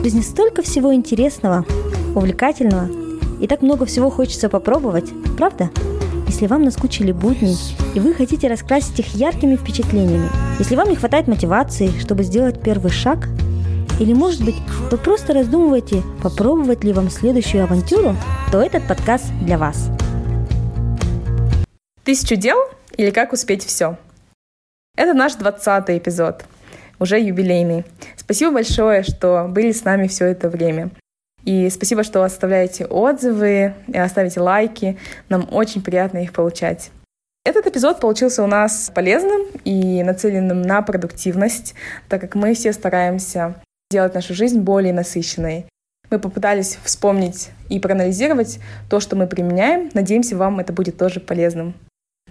В жизни столько всего интересного, увлекательного, и так много всего хочется попробовать, правда? Если вам наскучили будни, и вы хотите раскрасить их яркими впечатлениями, если вам не хватает мотивации, чтобы сделать первый шаг, или, может быть, вы просто раздумываете, попробовать ли вам следующую авантюру, то этот подкаст для вас. Тысячу дел или как успеть все? Это наш двадцатый эпизод, уже юбилейный. Спасибо большое, что были с нами все это время. И спасибо, что оставляете отзывы оставите лайки. Нам очень приятно их получать. Этот эпизод получился у нас полезным и нацеленным на продуктивность, так как мы все стараемся сделать нашу жизнь более насыщенной. Мы попытались вспомнить и проанализировать то, что мы применяем. Надеемся, вам это будет тоже полезным.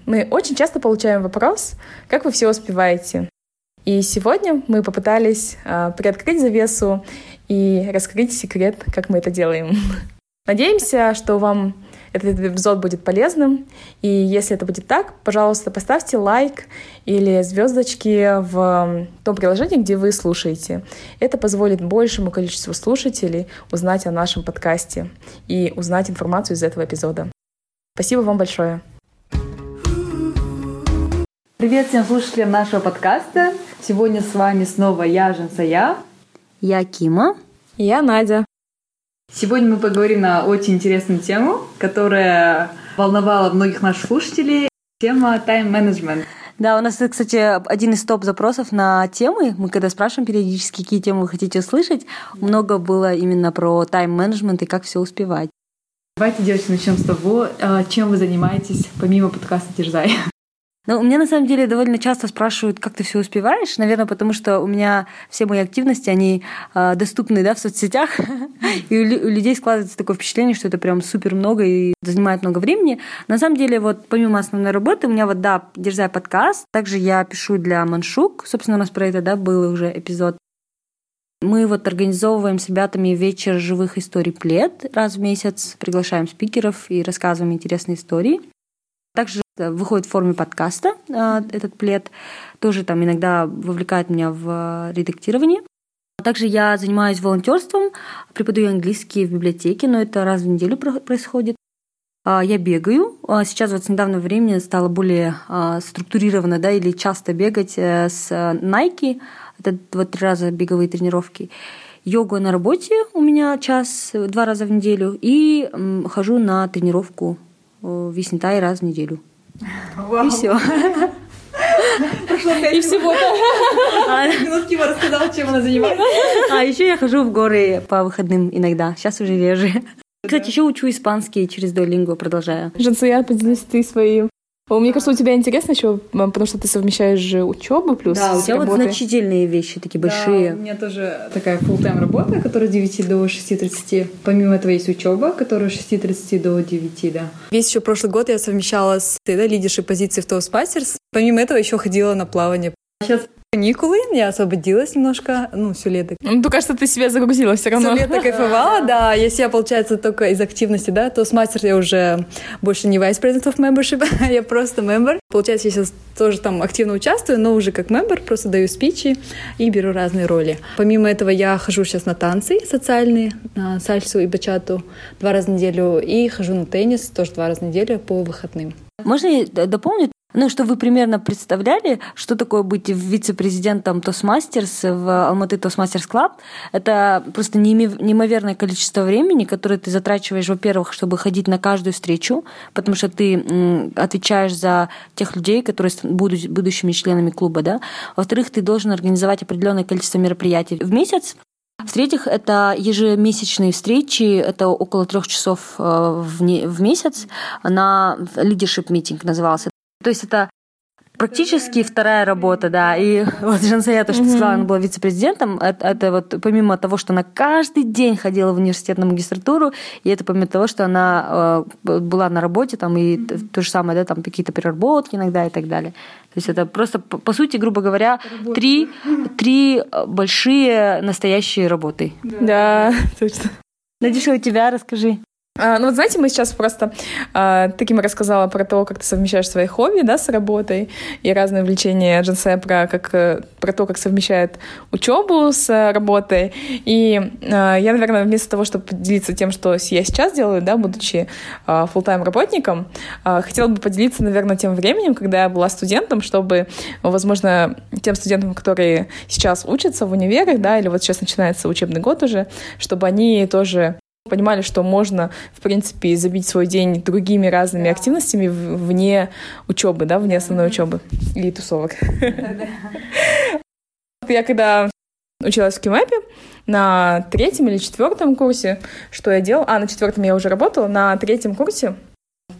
Мы очень часто получаем вопрос, как вы все успеваете. И сегодня мы попытались э, приоткрыть завесу и раскрыть секрет, как мы это делаем. Надеемся, что вам этот эпизод будет полезным. И если это будет так, пожалуйста, поставьте лайк или звездочки в том приложении, где вы слушаете. Это позволит большему количеству слушателей узнать о нашем подкасте и узнать информацию из этого эпизода. Спасибо вам большое. Привет всем слушателям нашего подкаста. Сегодня с вами снова я, Жансая. Я Кима. Я Надя. Сегодня мы поговорим на очень интересную тему, которая волновала многих наших слушателей. Тема тайм-менеджмент. Да, у нас, кстати, один из топ-запросов на темы. Мы когда спрашиваем периодически, какие темы вы хотите услышать, много было именно про тайм-менеджмент и как все успевать. Давайте, девочки, начнем с того, э, чем вы занимаетесь помимо подкаста «Дерзай». Ну, у меня на самом деле довольно часто спрашивают, как ты все успеваешь. Наверное, потому что у меня все мои активности, они э, доступны да, в соцсетях. И у людей складывается такое впечатление, что это прям супер много и занимает много времени. На самом деле, вот помимо основной работы, у меня вот, да, Дерзай подкаст. Также я пишу для Маншук. Собственно, у нас про это, да, был уже эпизод. Мы вот организовываем с ребятами вечер живых историй плед раз в месяц, приглашаем спикеров и рассказываем интересные истории. Также выходит в форме подкаста а, этот плед. Тоже там иногда вовлекает меня в редактирование. Также я занимаюсь волонтерством, преподаю английский в библиотеке, но это раз в неделю происходит. А, я бегаю. А, сейчас вот с недавнего времени стало более структурированно, да, или часто бегать э, с Nike. Это вот три раза беговые тренировки. Йога на работе у меня час, два раза в неделю. И хожу на тренировку Весентай раз в неделю. Вау. И все. Прошло пять И всего-то. Минут Кима рассказала, чем она занимается. А еще я хожу в горы по выходным иногда. Сейчас уже реже. Кстати, еще учу испанский через Duolingo, продолжаю. Жансуя, поделись ты своим мне кажется, у тебя интересно еще, потому что ты совмещаешь же учебу плюс Да, у тебя вот значительные вещи, такие большие. Да, у меня тоже такая full-time работа, которая с 9 до 6.30. Помимо этого есть учеба, которая с 6.30 до 9, да. Весь еще прошлый год я совмещала с да, лидершей позиции в Toastmasters. Помимо этого еще ходила на плавание. Сейчас каникулы, я освободилась немножко, ну, все лето. Ну, то кажется, ты себя загрузила все равно. Все лето кайфовала, да. Если я, получается, только из активности, да, то с мастер я уже больше не vice president of membership, я просто member. Получается, я сейчас тоже там активно участвую, но уже как member, просто даю спичи и беру разные роли. Помимо этого, я хожу сейчас на танцы социальные, на сальсу и бачату два раза в неделю, и хожу на теннис тоже два раза в неделю по выходным. Можно я дополнить? Ну, что вы примерно представляли, что такое быть вице-президентом Toastmasters в Almaty Toastmasters Club. Это просто неимоверное количество времени, которое ты затрачиваешь, во-первых, чтобы ходить на каждую встречу, потому что ты отвечаешь за тех людей, которые будут будущими членами клуба, да. Во-вторых, ты должен организовать определенное количество мероприятий в месяц, в-третьих, это ежемесячные встречи, это около трех часов э, в, месяц на leadership meeting назывался. То есть это практически вторая работа, да. И вот Жансая, то, что mm-hmm. сказала, она была вице-президентом, это, это вот помимо того, что она каждый день ходила в университет на магистратуру, и это помимо того, что она э, была на работе, там, и mm-hmm. то же самое, да, там какие-то переработки иногда и так далее. То есть это просто, по, сути, грубо говоря, три, три большие настоящие работы. Да, точно. Надюша, у тебя расскажи. А, ну вот знаете, мы сейчас просто а, таким рассказала про то, как ты совмещаешь свои хобби, да, с работой и разные увлечения Джинсе про как э, про то, как совмещает учебу с э, работой. И а, я, наверное, вместо того, чтобы поделиться тем, что я сейчас делаю, да, будучи а, full-time работником, а, хотела бы поделиться, наверное, тем временем, когда я была студентом, чтобы, возможно, тем студентам, которые сейчас учатся в универах, да, или вот сейчас начинается учебный год уже, чтобы они тоже понимали, что можно, в принципе, забить свой день другими разными да. активностями вне учебы, да, вне основной mm-hmm. учебы и тусовок. Я когда училась в Кимэпе на третьем или четвертом курсе, что я делала? А, на четвертом я уже работала, на третьем курсе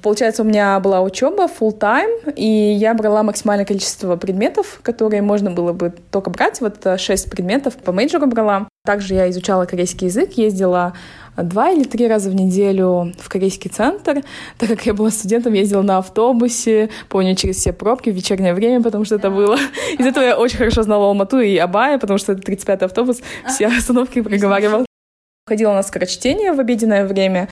Получается, у меня была учеба full time, и я брала максимальное количество предметов, которые можно было бы только брать. Вот шесть предметов по мейджору брала. Также я изучала корейский язык, ездила два или три раза в неделю в корейский центр. Так как я была студентом, ездила на автобусе, помню, через все пробки в вечернее время, потому что это было. Из этого я очень хорошо знала Алмату и Абая, потому что это 35-й автобус, все остановки проговаривал. Ходила на скорочтение в обеденное время.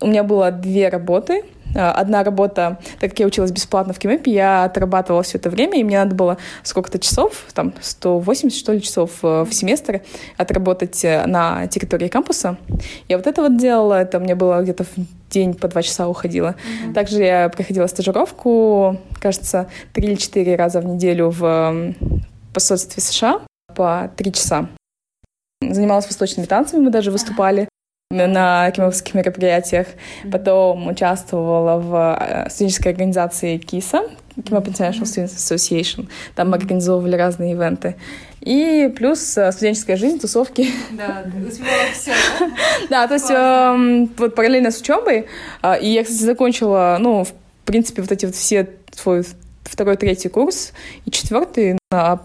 У меня было две работы. А, одна работа, так как я училась бесплатно в Кимэпе, я отрабатывала все это время, и мне надо было сколько-то часов, там 180, что ли, часов э, в семестр отработать э, на территории кампуса. Я вот это вот делала, это мне было где-то в день по два часа уходило. Mm-hmm. Также я проходила стажировку, кажется, три или четыре раза в неделю в посольстве США по три часа. Занималась восточными танцами, мы даже выступали на кемовских мероприятиях. Потом участвовала в э, студенческой организации КИСа, Kimo International Students Association. Там мы организовывали разные ивенты. И плюс э, студенческая жизнь, тусовки. Да, успевала все. Да, то есть эм, вот параллельно с учебой. Э, и я, кстати, закончила, ну, в принципе, вот эти вот все свой второй, третий курс и четвертый на А+.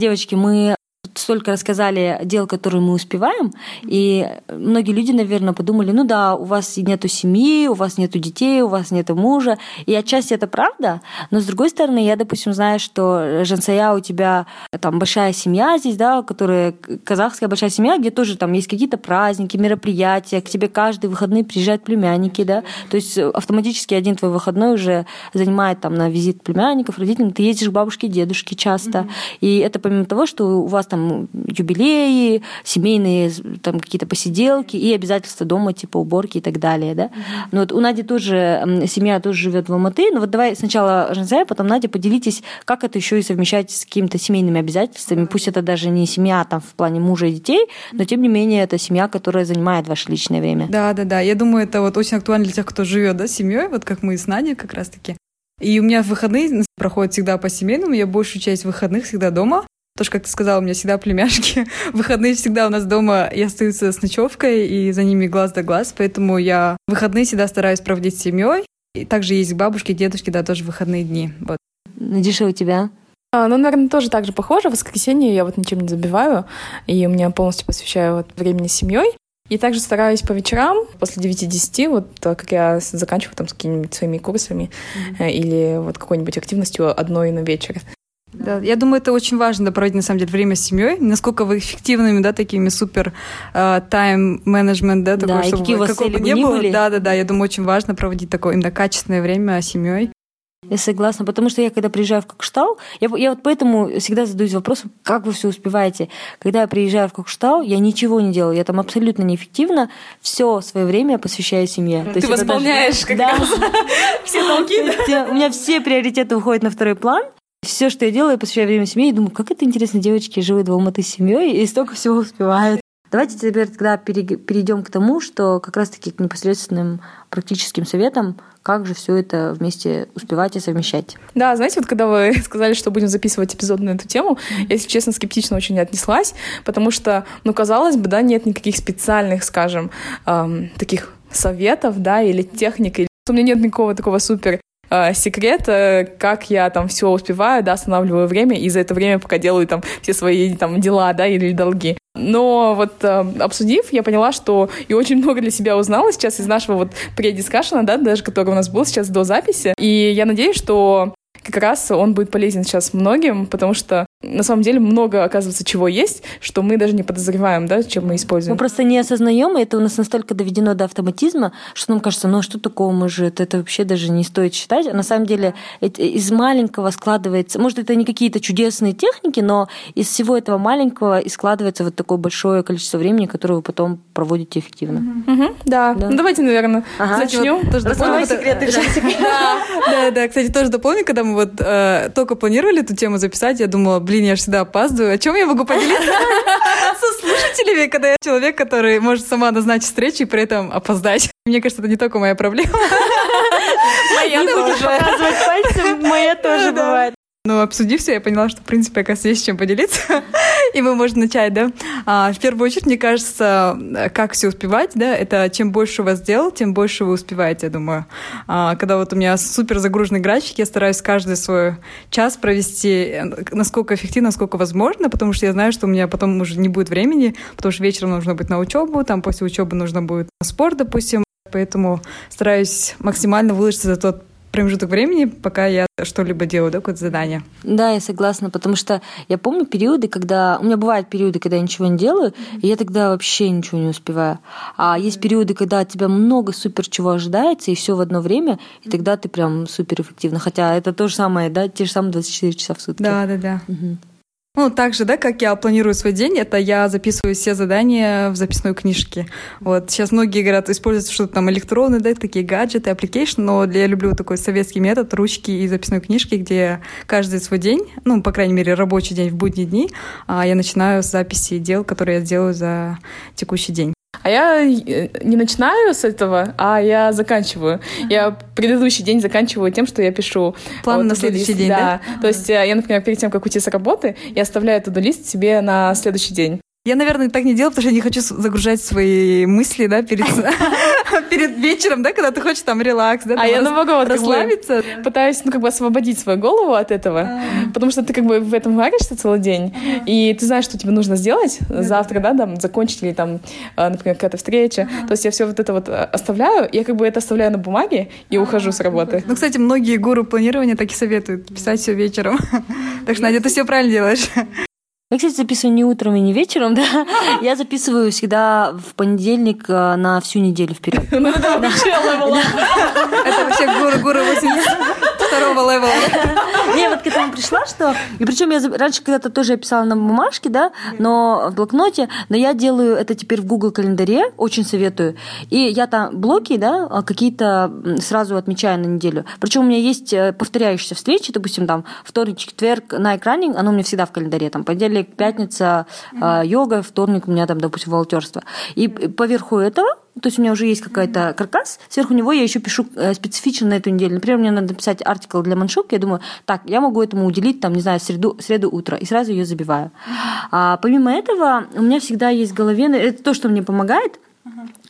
Девочки, мы столько рассказали дел, которые мы успеваем, и многие люди, наверное, подумали, ну да, у вас нету семьи, у вас нету детей, у вас нету мужа, и отчасти это правда, но с другой стороны, я, допустим, знаю, что Жансая у тебя там большая семья здесь, да, которая казахская большая семья, где тоже там есть какие-то праздники, мероприятия, к тебе каждый выходные приезжают племянники, да, то есть автоматически один твой выходной уже занимает там на визит племянников, родителей, ты ездишь к бабушке, дедушке часто, mm-hmm. и это помимо того, что у вас там юбилеи, семейные там какие-то посиделки и обязательства дома, типа уборки и так далее, да. Mm-hmm. Ну вот у Нади тоже семья тоже живет в Алматы. Ну вот давай сначала Жанзая, потом Надя, поделитесь, как это еще и совмещать с какими-то семейными обязательствами. Пусть это даже не семья там в плане мужа и детей, но тем не менее это семья, которая занимает ваше личное время. Да, да, да. Я думаю, это вот очень актуально для тех, кто живет, да, семьей, вот как мы с Надей как раз-таки. И у меня выходные проходят всегда по семейному, я большую часть выходных всегда дома. Тоже, как ты сказала, у меня всегда племяшки. выходные всегда у нас дома и остаются с ночевкой, и за ними глаз да глаз. Поэтому я выходные всегда стараюсь проводить с семьей. И также есть бабушки, дедушки, да, тоже выходные дни. Вот. Надиша, у тебя? А, ну, наверное, тоже так же похоже. В воскресенье я вот ничем не забиваю, и у меня полностью посвящаю вот времени с семьей. И также стараюсь по вечерам, после 9-10, вот как я заканчиваю там с какими-нибудь своими курсами mm-hmm. или вот какой-нибудь активностью одной на вечер. Да, я думаю, это очень важно проводить, на самом деле, время с семьей. Насколько вы эффективными, да, такими супер тайм-менеджмент, uh, да, такой, да, чтобы какие вы, какого бы ни было. Были. Да, да, да, я думаю, очень важно проводить такое именно качественное время с семьей. Я согласна, потому что я, когда приезжаю в Кокштау, я, я вот поэтому всегда задаюсь вопросом, как вы все успеваете. Когда я приезжаю в Кокштау, я ничего не делаю, я там абсолютно неэффективно все свое время посвящаю семье. Ты восполняешь как да. все толки. У меня все приоритеты уходят на второй план, все, что я делаю, я посвящаю время семье и думаю, как это интересно, девочки живут в Алматы с семьей и столько всего успевают. Давайте теперь тогда перейдем к тому, что как раз-таки к непосредственным практическим советам, как же все это вместе успевать и совмещать. Да, знаете, вот когда вы сказали, что будем записывать эпизод на эту тему, я, если честно, скептично очень отнеслась, потому что, ну, казалось бы, да, нет никаких специальных, скажем, эм, таких советов, да, или техник, или у меня нет никакого такого супер секрет, э, как я там все успеваю, да, останавливаю время, и за это время пока делаю там все свои там дела, да, или долги. Но вот э, обсудив, я поняла, что и очень много для себя узнала сейчас из нашего вот предискашена, да, даже который у нас был сейчас до записи. И я надеюсь, что как раз он будет полезен сейчас многим, потому что на самом деле много, оказывается, чего есть, что мы даже не подозреваем, да, чем мы используем. Мы просто не осознаем, и это у нас настолько доведено до автоматизма, что нам кажется, ну а что такого, мы же это, вообще даже не стоит считать. А на самом деле из маленького складывается, может, это не какие-то чудесные техники, но из всего этого маленького и складывается вот такое большое количество времени, которое вы потом проводите эффективно. Угу, да. да. Ну давайте, наверное, ага. начнем. Вот, тоже дополню, секреты, да. да, да, кстати, тоже дополню, когда мы вот э, только планировали эту тему записать, я думала, блин, блин, я же всегда опаздываю. О чем я могу поделиться со слушателями, когда я человек, который может сама назначить встречу и при этом опоздать? Мне кажется, это не только моя проблема. Моя тоже. показывать пальцем, моя тоже бывает. Но обсудив все, я поняла, что, в принципе, оказывается, есть чем поделиться. и мы можем начать, да. А, в первую очередь, мне кажется, как все успевать, да, это чем больше у вас дел, тем больше вы успеваете, я думаю. А, когда вот у меня супер загруженный график, я стараюсь каждый свой час провести э, насколько эффективно, насколько возможно, потому что я знаю, что у меня потом уже не будет времени, потому что вечером нужно быть на учебу, там после учебы нужно будет на спорт, допустим, поэтому стараюсь максимально выложиться за тот промежуток времени, пока я что-либо делаю, да, какое-то задание. Да, я согласна, потому что я помню периоды, когда... У меня бывают периоды, когда я ничего не делаю, и я тогда вообще ничего не успеваю. А есть периоды, когда от тебя много супер чего ожидается, и все в одно время, и тогда ты прям супер эффективно. Хотя это то же самое, да, те же самые 24 часа в сутки. Да, да, да. Угу. Ну, так же, да, как я планирую свой день, это я записываю все задания в записной книжке. Вот сейчас многие говорят, используют что-то там электронные, да, такие гаджеты, application, но я люблю такой советский метод ручки и записной книжки, где каждый свой день, ну, по крайней мере, рабочий день в будние дни, а я начинаю с записи дел, которые я делаю за текущий день. А я э, не начинаю с этого, а я заканчиваю. Uh-huh. Я предыдущий день заканчиваю тем, что я пишу. План вот, на следующий день, да? да? Uh-huh. То есть э, я, например, перед тем, как уйти с работы, я оставляю туда лист себе на следующий день. Я, наверное, так не делаю, потому что я не хочу загружать свои мысли, да, перед, перед вечером, да, когда ты хочешь там релакс, да, а я наоборот расслабиться, пытаюсь, ну, как бы освободить свою голову от этого, а. потому что ты как бы в этом варишься целый день, и ты знаешь, что тебе нужно сделать завтра, да, там, закончить или там, а, например, какая-то встреча, то есть я все вот это вот а, оставляю, я как бы это оставляю на бумаге и ухожу с работы. Ну, кстати, многие гуру планирования так и советуют писать все вечером, так что, Надя, ты все правильно делаешь. Ну, я, кстати, записываю не утром и не вечером, да. Я записываю всегда в понедельник э, на всю неделю вперед. Ну, это вообще гуру-гуру 80 второго левела. Я вот к этому пришла, что... И причем я раньше когда-то тоже я писала на бумажке, да, но в блокноте, но я делаю это теперь в Google календаре, очень советую. И я там блоки, да, а, какие-то сразу отмечаю на неделю. Причем у меня есть э, повторяющиеся встречи, допустим, там вторник, четверг, на экране, оно у меня всегда в календаре, там понедельник, пятница, а, йога, вторник у меня там, допустим, волонтерство. И поверху этого то есть у меня уже есть какой-то каркас, сверху него я еще пишу э, специфично на эту неделю. Например, мне надо написать артикл для маншук, я думаю, так, я могу этому уделить, там, не знаю, среду, среду утро, и сразу ее забиваю. А помимо этого, у меня всегда есть в голове, это то, что мне помогает,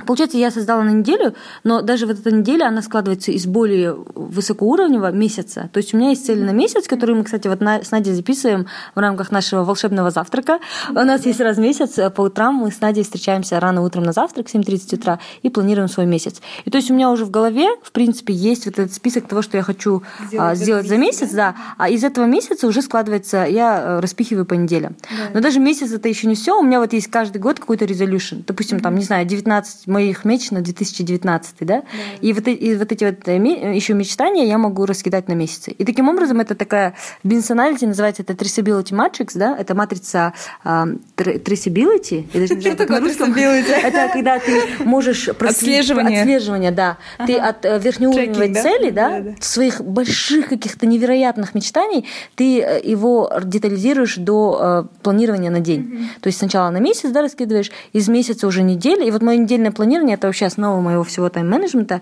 Получается, я создала на неделю, но даже вот эта неделя, она складывается из более высокоуровневого месяца. То есть у меня есть цели на месяц, которые мы, кстати, вот с Надей записываем в рамках нашего волшебного завтрака. У нас есть раз в месяц, э, по утрам мы с Надей встречаемся рано утром на завтрак, 7.30 утра, и планируем свой месяц. И то есть у меня уже в голове, в принципе, есть вот этот список того, что я хочу сделать, сделать за месяц, да, а из этого месяца уже складывается, я э, распихиваю по неделям. Да. Но даже месяц это еще не все. У меня вот есть каждый год какой-то resolution. Допустим, там, не знаю, 19 моих меч на 2019, да? да. И, вот, и вот эти вот э, еще мечтания я могу раскидать на месяцы. И таким образом это такая бинсоналити, называется это traceability matrix, да? Это матрица э, traceability. Что такое traceability? Это когда ты можешь... Отслеживание. Отслеживание, да. Ты от э, верхнеуровневой цели, да, своих больших каких-то невероятных мечтаний, ты э, его детализируешь до планирования на день. То есть сначала на месяц, да, раскидываешь, из месяца уже неделя. И вот мое недельное планирование это вообще основа моего всего тайм-менеджмента.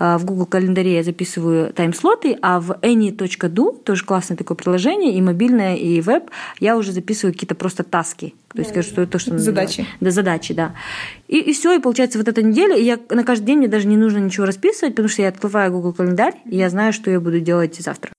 Uh-huh. В Google календаре я записываю тайм-слоты, а в any.do, тоже классное такое приложение, и мобильное, и веб, я уже записываю какие-то просто таски. То есть, да, что, то, что задачи. Да, задачи, да. И, и все, и получается вот эта неделя, и я на каждый день мне даже не нужно ничего расписывать, потому что я открываю Google календарь, и я знаю, что я буду делать завтра.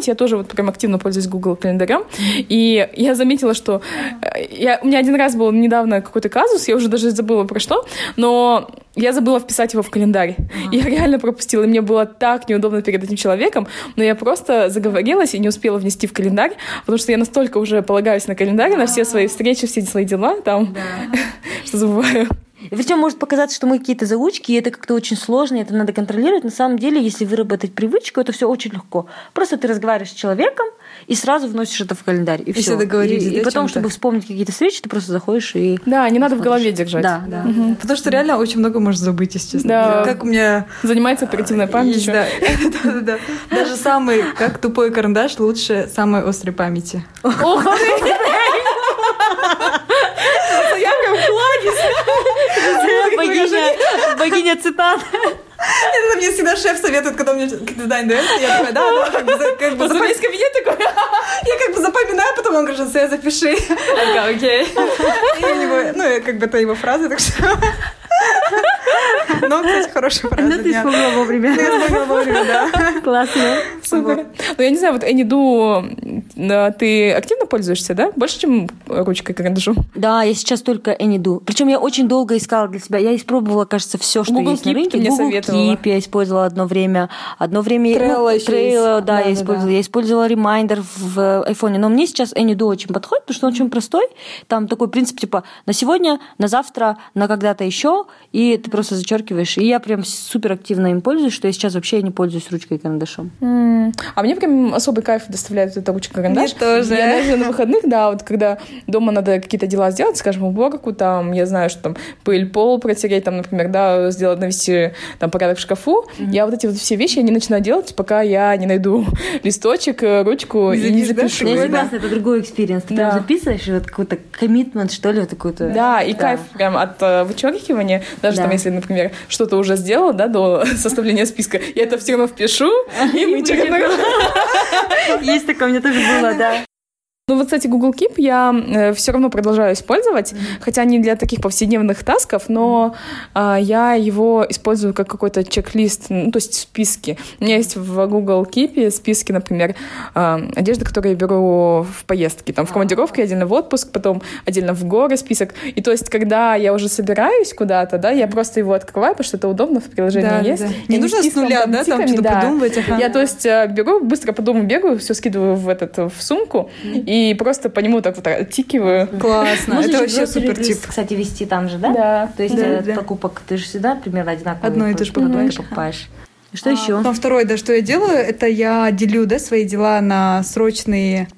Я тоже вот прям активно пользуюсь Google календарем. И я заметила, что э, я, у меня один раз был недавно какой-то казус, я уже даже забыла про что, но я забыла вписать его в календарь. Uh-huh. Я реально пропустила, и мне было так неудобно перед этим человеком, но я просто заговорилась и не успела внести в календарь, потому что я настолько уже полагаюсь на календарь, на все свои встречи, все свои дела там, что забываю. И причем может показаться, что мы какие-то заучки, и это как-то очень сложно, и это надо контролировать. На самом деле, если выработать привычку, это все очень легко. Просто ты разговариваешь с человеком и сразу вносишь это в календарь. И, и все. договорились. И, да, и потом, чтобы вспомнить какие-то встречи, ты просто заходишь и. Да, не надо в голове держать. Да, да. Угу. Потому что реально очень много можешь забыть, если честно. Да. Как у меня. Занимается оперативная память. Да. да, да. Даже самый, как тупой карандаш, лучше самой острой памяти. Ох, я прям кладезь. Богиня, богиня цитат. Это мне всегда шеф советует, когда меня задание дается. Я такая, да, да, как бы, как бы запом... кабинет такой. Я как бы запоминаю, потом он говорит, что запиши. Я окей. У него, ну, как бы это его фраза, так что... Ну, кстати, хорошая фраза. Ну, ты вспомнила вовремя. Я вспомнила вовремя, да. Классно. Супер. Ну, я не знаю, вот Эниду, ты активно пользуешься, да? Больше, чем ручкой карандашом? Да, я сейчас только Эниду. Причем я очень долго искала для себя. Я испробовала, кажется, все, что Google есть Keep на рынке. Google советовала. Keep я использовала одно время. Одно время... Trello, есть. да, Да, я да, использовала. да. Я использовала Reminder в айфоне. Но мне сейчас Эниду очень подходит, потому что он очень простой. Там такой принцип, типа, на сегодня, на завтра, на когда-то еще, и ты просто зачеркиваешь. И я прям супер активно им пользуюсь, что я сейчас вообще не пользуюсь ручкой и карандашом. М, А мне прям особый кайф доставляет эта ручка карандаш. Мне тоже. Я даже на выходных, да, вот когда дома надо какие-то дела сделать, скажем, уборку, там, я знаю, что там пыль, пол протереть, там, например, да, сделать, навести там порядок в шкафу. Я вот эти вот все вещи я не начинаю делать, пока я не найду листочек, э, ручку и не запишешь, да, запишу. Я согласна, это другой experience. Ты Да. прям записываешь, и вот какой-то commitment, что ли, вот какой-то. Да, и кайф прям от э, вычеркивания, даже Да. там, если, например, что-то уже сделала, да, до составления списка, я это все равно впишу и вычеркну. Есть такое, у меня тоже было, да. Ну вот, кстати, Google Keep я все равно продолжаю использовать, хотя не для таких повседневных тасков, но а, я его использую как какой-то чек-лист, ну, то есть списки. У меня есть в Google Keep списки, например, а, одежды, которые я беру в поездки, там, в командировке, отдельно в отпуск, потом отдельно в горы список. И то есть, когда я уже собираюсь куда-то, да, я просто его открываю, потому что это удобно, в приложении Да, есть. да. Я Не нужно с списком, нуля, да, там что-то да. придумывать, ага. Я, то есть, э, беру, быстро по дому бегаю, все скидываю в этот, в сумку, и просто по нему так вот оттикиваю. Классно. Можно Это вообще супер тип. кстати, вести там же, да? Да. То есть Да, э, да. покупок ты же всегда примерно одинаково. Одно и то же покупаешь. покупаешь. Что А, еще? Потом второе, да, что я делаю, это я делю, да, свои дела на срочные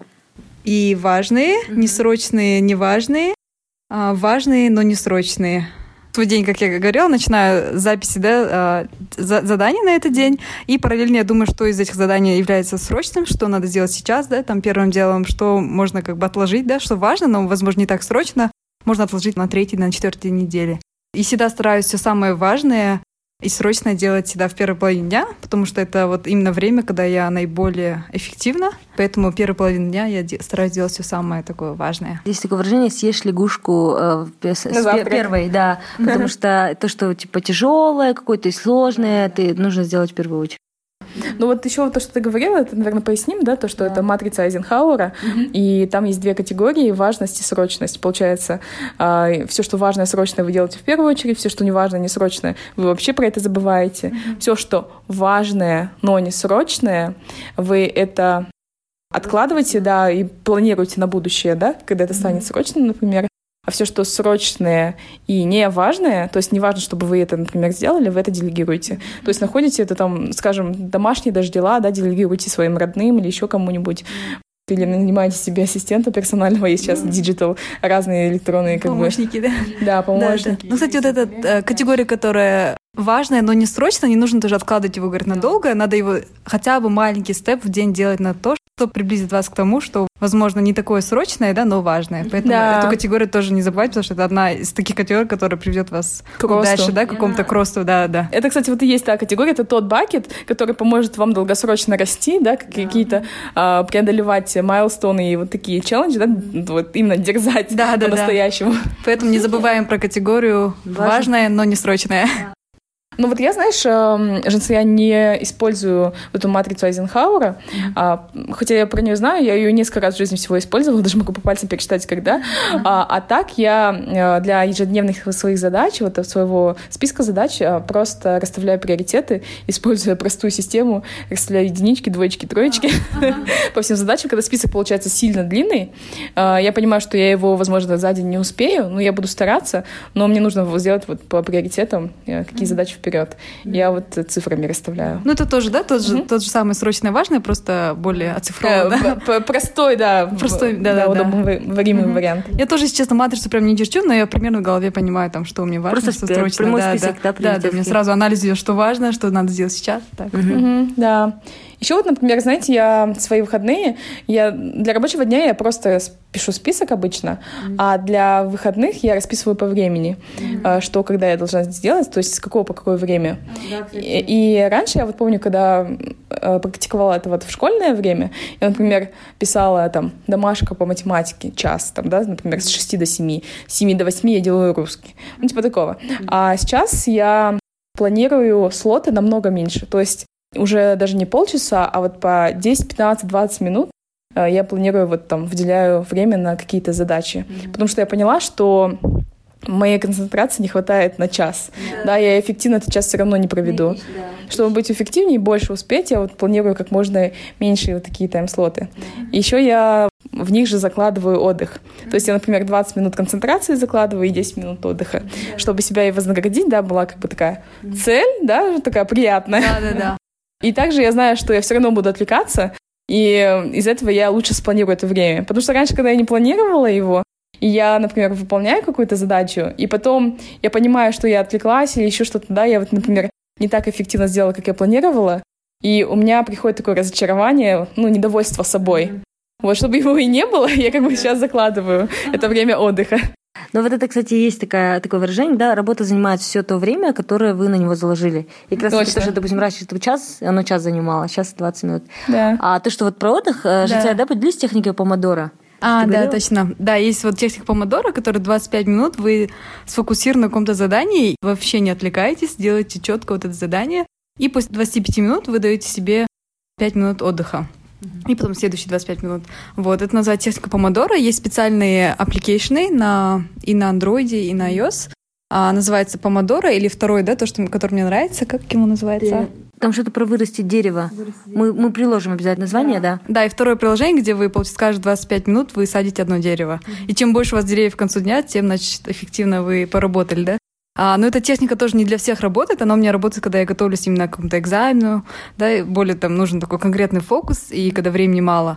и важные, несрочные, неважные, а, важные, но не срочные. Свой день, как я говорила, начинаю записи да, а, за- заданий на этот день, и параллельно я думаю, что из этих заданий является срочным, что надо сделать сейчас, да, там первым делом, что можно как бы отложить, да, что важно, но, возможно, не так срочно, можно отложить на третий, на четвертый недели. И всегда стараюсь все самое важное и срочно делать всегда в первой половине дня, потому что это вот именно время, когда я наиболее эффективна. Поэтому первую половину дня я де- стараюсь делать все самое такое важное. Есть такое выражение «съешь лягушку э, в- с- с первой», да, потому что то, что типа тяжелое, какое-то и сложное, ты нужно сделать в первую очередь. Ну вот еще то, что ты говорила, это, наверное, поясним, да, то, что это матрица Айзенхауэра, и там есть две категории — важность и срочность. Получается, все, что важное, срочное, вы делаете в первую очередь, все, что не важное, не срочное, вы вообще про это забываете. Все, что важное, но не срочное, вы это откладываете, да, и планируете на будущее, да, когда это станет срочным, например. А все, что срочное и не важное, то есть не важно, чтобы вы это, например, сделали, вы это делегируете. То есть находите это там, скажем, домашние даже дела, да, делегируете своим родным или еще кому-нибудь. Или нанимаете себе ассистента персонального, есть сейчас digital, разные электронные как Помощники, да? бы... Да, помощники. Да, да. Ну, кстати, вот эта э, категория, которая важная, но не срочно, не нужно тоже откладывать его, говорит, надолго. Надо его хотя бы маленький step в день делать на то, что приблизит вас к тому, что, возможно, не такое срочное, да, но важное. Поэтому Да. эту категорию тоже не забывайте, потому что это одна из таких категорий, которая приведет вас К росту. дальше, да, к какому-то к росту, да, да. Это, кстати, вот и есть та категория, это тот bucket, который поможет вам долгосрочно расти, да, как- какие-то а, преодолевать майлстоны и вот такие челленджи, да, вот именно дерзать Да, да, да. по-настоящему. Поэтому не забываем про категорию важное, но не срочное. Ну вот я, знаешь, эм, Женса, я не использую эту матрицу Айзенхауэра, а, хотя я про нее знаю, я ее несколько раз в жизни всего использовала, даже могу по пальцам перечитать, когда. А, а так я э, для ежедневных своих задач, вот своего списка задач э, просто расставляю приоритеты, используя простую систему, расставляю единички, двоечки, троечки по всем задачам. Когда список получается сильно длинный, э, я понимаю, что я его, возможно, за день не успею, но я буду стараться, но мне нужно сделать вот по приоритетам, какие задачи вперед. Я вот цифрами расставляю. Ну, это тоже, да, тот же, mm-hmm. тот же самый срочный важный, просто более оцифрованный. Да? Простой, да. Простой, да, да, да. Удобоваримый mm-hmm. вариант. Я тоже, если честно, матрицу прям не черчу, но я примерно в голове понимаю, там, что мне важно, просто что срочно. Прямой да, список, да, да, да, да, мне сразу анализ что важно, что надо сделать сейчас. Так. Mm-hmm. Да. Еще вот, например, знаете, я свои выходные, я для рабочего дня я просто пишу список обычно, mm-hmm. а для выходных я расписываю по времени, mm-hmm. что когда я должна сделать, то есть с какого по какое время. Mm-hmm. И, и раньше я вот помню, когда э, практиковала это вот в школьное время, я, например, писала там домашка по математике час, там, да, например, с 6 до 7, с 7 до 8 я делаю русский, ну типа такого. Mm-hmm. А сейчас я планирую слоты намного меньше, то есть уже даже не полчаса, а вот по 10, 15, 20 минут э, я планирую, вот там, выделяю время на какие-то задачи. Mm-hmm. Потому что я поняла, что моей концентрации не хватает на час. Да, да я эффективно этот час все равно не проведу. Да. Чтобы быть эффективнее и больше успеть, я вот планирую как можно меньше вот такие тайм-слоты. Mm-hmm. Еще я в них же закладываю отдых. Mm-hmm. То есть я, например, 20 минут концентрации закладываю и 10 минут отдыха, mm-hmm. чтобы себя и вознаградить, да, была как бы такая mm-hmm. цель, да, такая приятная. Да-да-да. И также я знаю, что я все равно буду отвлекаться, и из этого я лучше спланирую это время. Потому что раньше, когда я не планировала его, и я, например, выполняю какую-то задачу, и потом я понимаю, что я отвлеклась или еще что-то, да, я вот, например, не так эффективно сделала, как я планировала, и у меня приходит такое разочарование, ну, недовольство собой. Вот, чтобы его и не было, я как бы сейчас закладываю это время отдыха. Но вот это, кстати, есть такая, такое выражение, да, работа занимает все то время, которое вы на него заложили. И как раз то, что, допустим, раньше это час, оно час занимало, сейчас 20 минут. Да. А то, что вот про отдых, э, да. Житя, да, поделись техникой помодора. А, да, говорил? точно. Да, есть вот техника помодора, которая 25 минут, вы сфокусированы на каком-то задании, вообще не отвлекаетесь, делаете четко вот это задание, и после 25 минут вы даете себе 5 минут отдыха и потом следующие 25 минут. Вот, это называется техника помодора. Есть специальные application ы на, и на Android, и на iOS. А, называется помодора или второй, да, то, что, который мне нравится. Как ему называется? Там что-то про вырастить дерево. Мы, мы приложим обязательно название, да. да? Да, и второе приложение, где вы, получается, каждые 25 минут вы садите одно дерево. Mm-hmm. И чем больше у вас деревьев к концу дня, тем, значит, эффективно вы поработали, да? А, но эта техника тоже не для всех работает. Она у меня работает, когда я готовлюсь именно к какому-то экзамену, да, и более там нужен такой конкретный фокус, и когда времени мало.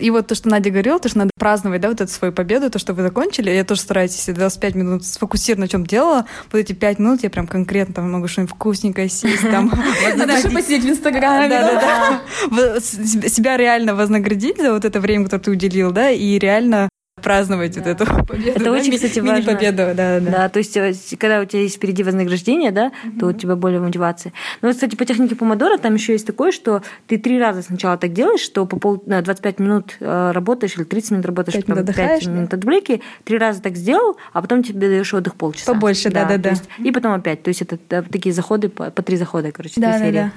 И вот то, что Надя говорила, то, что надо праздновать, да, вот эту свою победу, то, что вы закончили. Я тоже стараюсь, если 25 минут сфокусировать на чем делала, вот эти 5 минут я прям конкретно там могу что-нибудь вкусненькое съесть, там. Дальше посидеть в Инстаграме. Да, да, да. Себя реально вознаградить за вот это время, которое ты уделил, да, и реально праздновать да. вот эту победу. Это да? очень, кстати, важно. победу да, да. Да, то есть, э, когда у тебя есть впереди вознаграждение, да, угу. то у тебя более мотивация. Но, вот, кстати, по технике помодора там еще есть такое, что ты три раза сначала так делаешь, что по пол, 25 минут э, работаешь или 30 минут работаешь, 5 минут, 5 минут отвлеки, три раза так сделал, а потом тебе даешь отдых полчаса. Побольше, да, да, да. Есть, и потом опять. То есть это да, такие заходы по, по три захода, короче, да, да, да.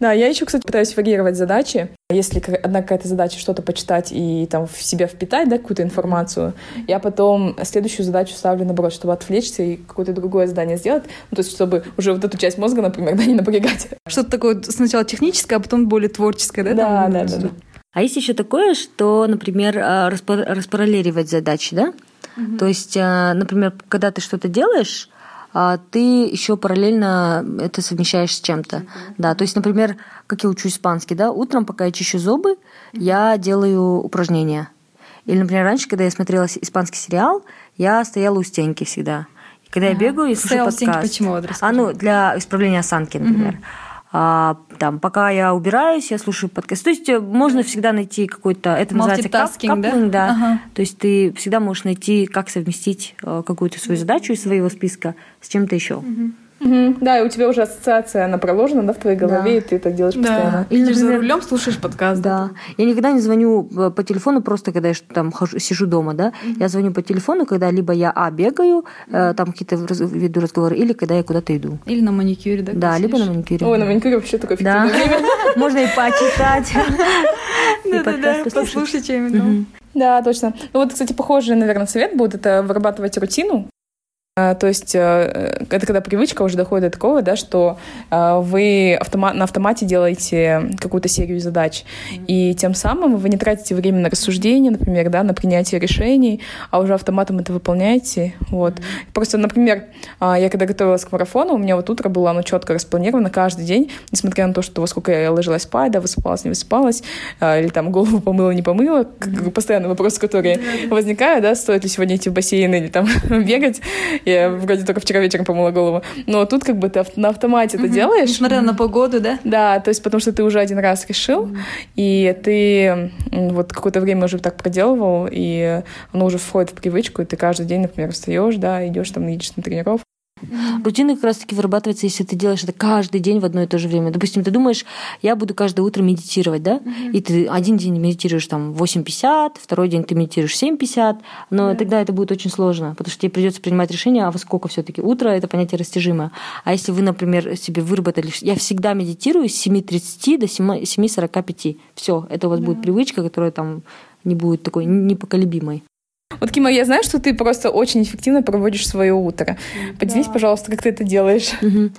Да, я еще, кстати, пытаюсь варьировать задачи. Если одна какая-то задача что-то почитать и там в себя впитать, да, какую-то информацию, я потом следующую задачу ставлю наоборот, чтобы отвлечься и какое-то другое задание сделать. Ну, то есть, чтобы уже вот эту часть мозга, например, да, не напрягать. Что-то такое сначала техническое, а потом более творческое, да? Да, да, да, да. А есть еще такое, что, например, а, распараллеливать задачи, да? Угу. То есть, а, например, когда ты что-то делаешь, ты еще параллельно это совмещаешь с чем-то. Mm-hmm. Да, то есть, например, как я учу испанский, да, утром, пока я чищу зубы, mm-hmm. я делаю упражнения. Или, например, раньше, когда я смотрела испанский сериал, я стояла у стенки всегда. И когда ага. я бегаю, я слушаю подкаст. Почему? Вот а ну, для исправления осанки, например. Угу а, там, пока я убираюсь, я слушаю подкаст. То есть э, можно всегда найти какой-то, это называется каплинг, да? да. Ага. То есть ты всегда можешь найти, как совместить э, какую-то свою задачу из своего списка с чем-то еще. Угу. Угу. Да, и у тебя уже ассоциация, она проложена, да, в твоей голове, да. и ты это делаешь да. постоянно. Или, например, за рулем слушаешь подкаст. Да. Я никогда не звоню по телефону просто, когда я там хожу, сижу дома, да. Mm-hmm. Я звоню по телефону, когда либо я а бегаю, mm-hmm. там какие-то веду разговоры, или когда я куда-то иду. Или на маникюре, да? Да, либо на маникюре. Ой, на маникюре вообще такое да. Можно и почитать. Да-да-да, послушать чем Да, точно. Ну вот, кстати, похожий, наверное, совет будет это вырабатывать рутину. А, то есть э, это когда привычка уже доходит до такого, да, что э, вы автомат, на автомате делаете какую-то серию задач, и тем самым вы не тратите время на рассуждение, например, да, на принятие решений, а уже автоматом это выполняете. Вот. Просто, например, а, я когда готовилась к марафону, у меня вот утро было оно четко распланировано каждый день, несмотря на то, что во сколько я ложилась спать, да, высыпалась, не высыпалась, или там голову помыла, не помыла, постоянно вопросы, которые mm-hmm. возникают, да, стоит ли сегодня идти в бассейн или там бегать, я вроде только вчера вечером помыла голову. Но тут как бы ты на автомате это делаешь. Несмотря на погоду, да? Да, то есть потому что ты уже один раз решил, и ты вот какое-то время уже так проделывал, и оно уже входит в привычку, и ты каждый день, например, встаешь, да, идешь там, едешь на тренировку, Mm-hmm. Рутина как раз-таки вырабатывается, если ты делаешь это каждый день в одно и то же время. Допустим, ты думаешь, я буду каждое утро медитировать, да? Mm-hmm. И ты один день медитируешь там 8.50, второй день ты медитируешь 7.50, но mm-hmm. тогда это будет очень сложно, потому что тебе придется принимать решение, а во сколько все таки утро, это понятие растяжимое. А если вы, например, себе выработали, я всегда медитирую с 7.30 до 7.45, все, это у вас будет привычка, которая там не будет такой непоколебимой. Вот, Кима, я знаю, что ты просто очень эффективно проводишь свое утро. Поделись, да. пожалуйста, как ты это делаешь. Угу.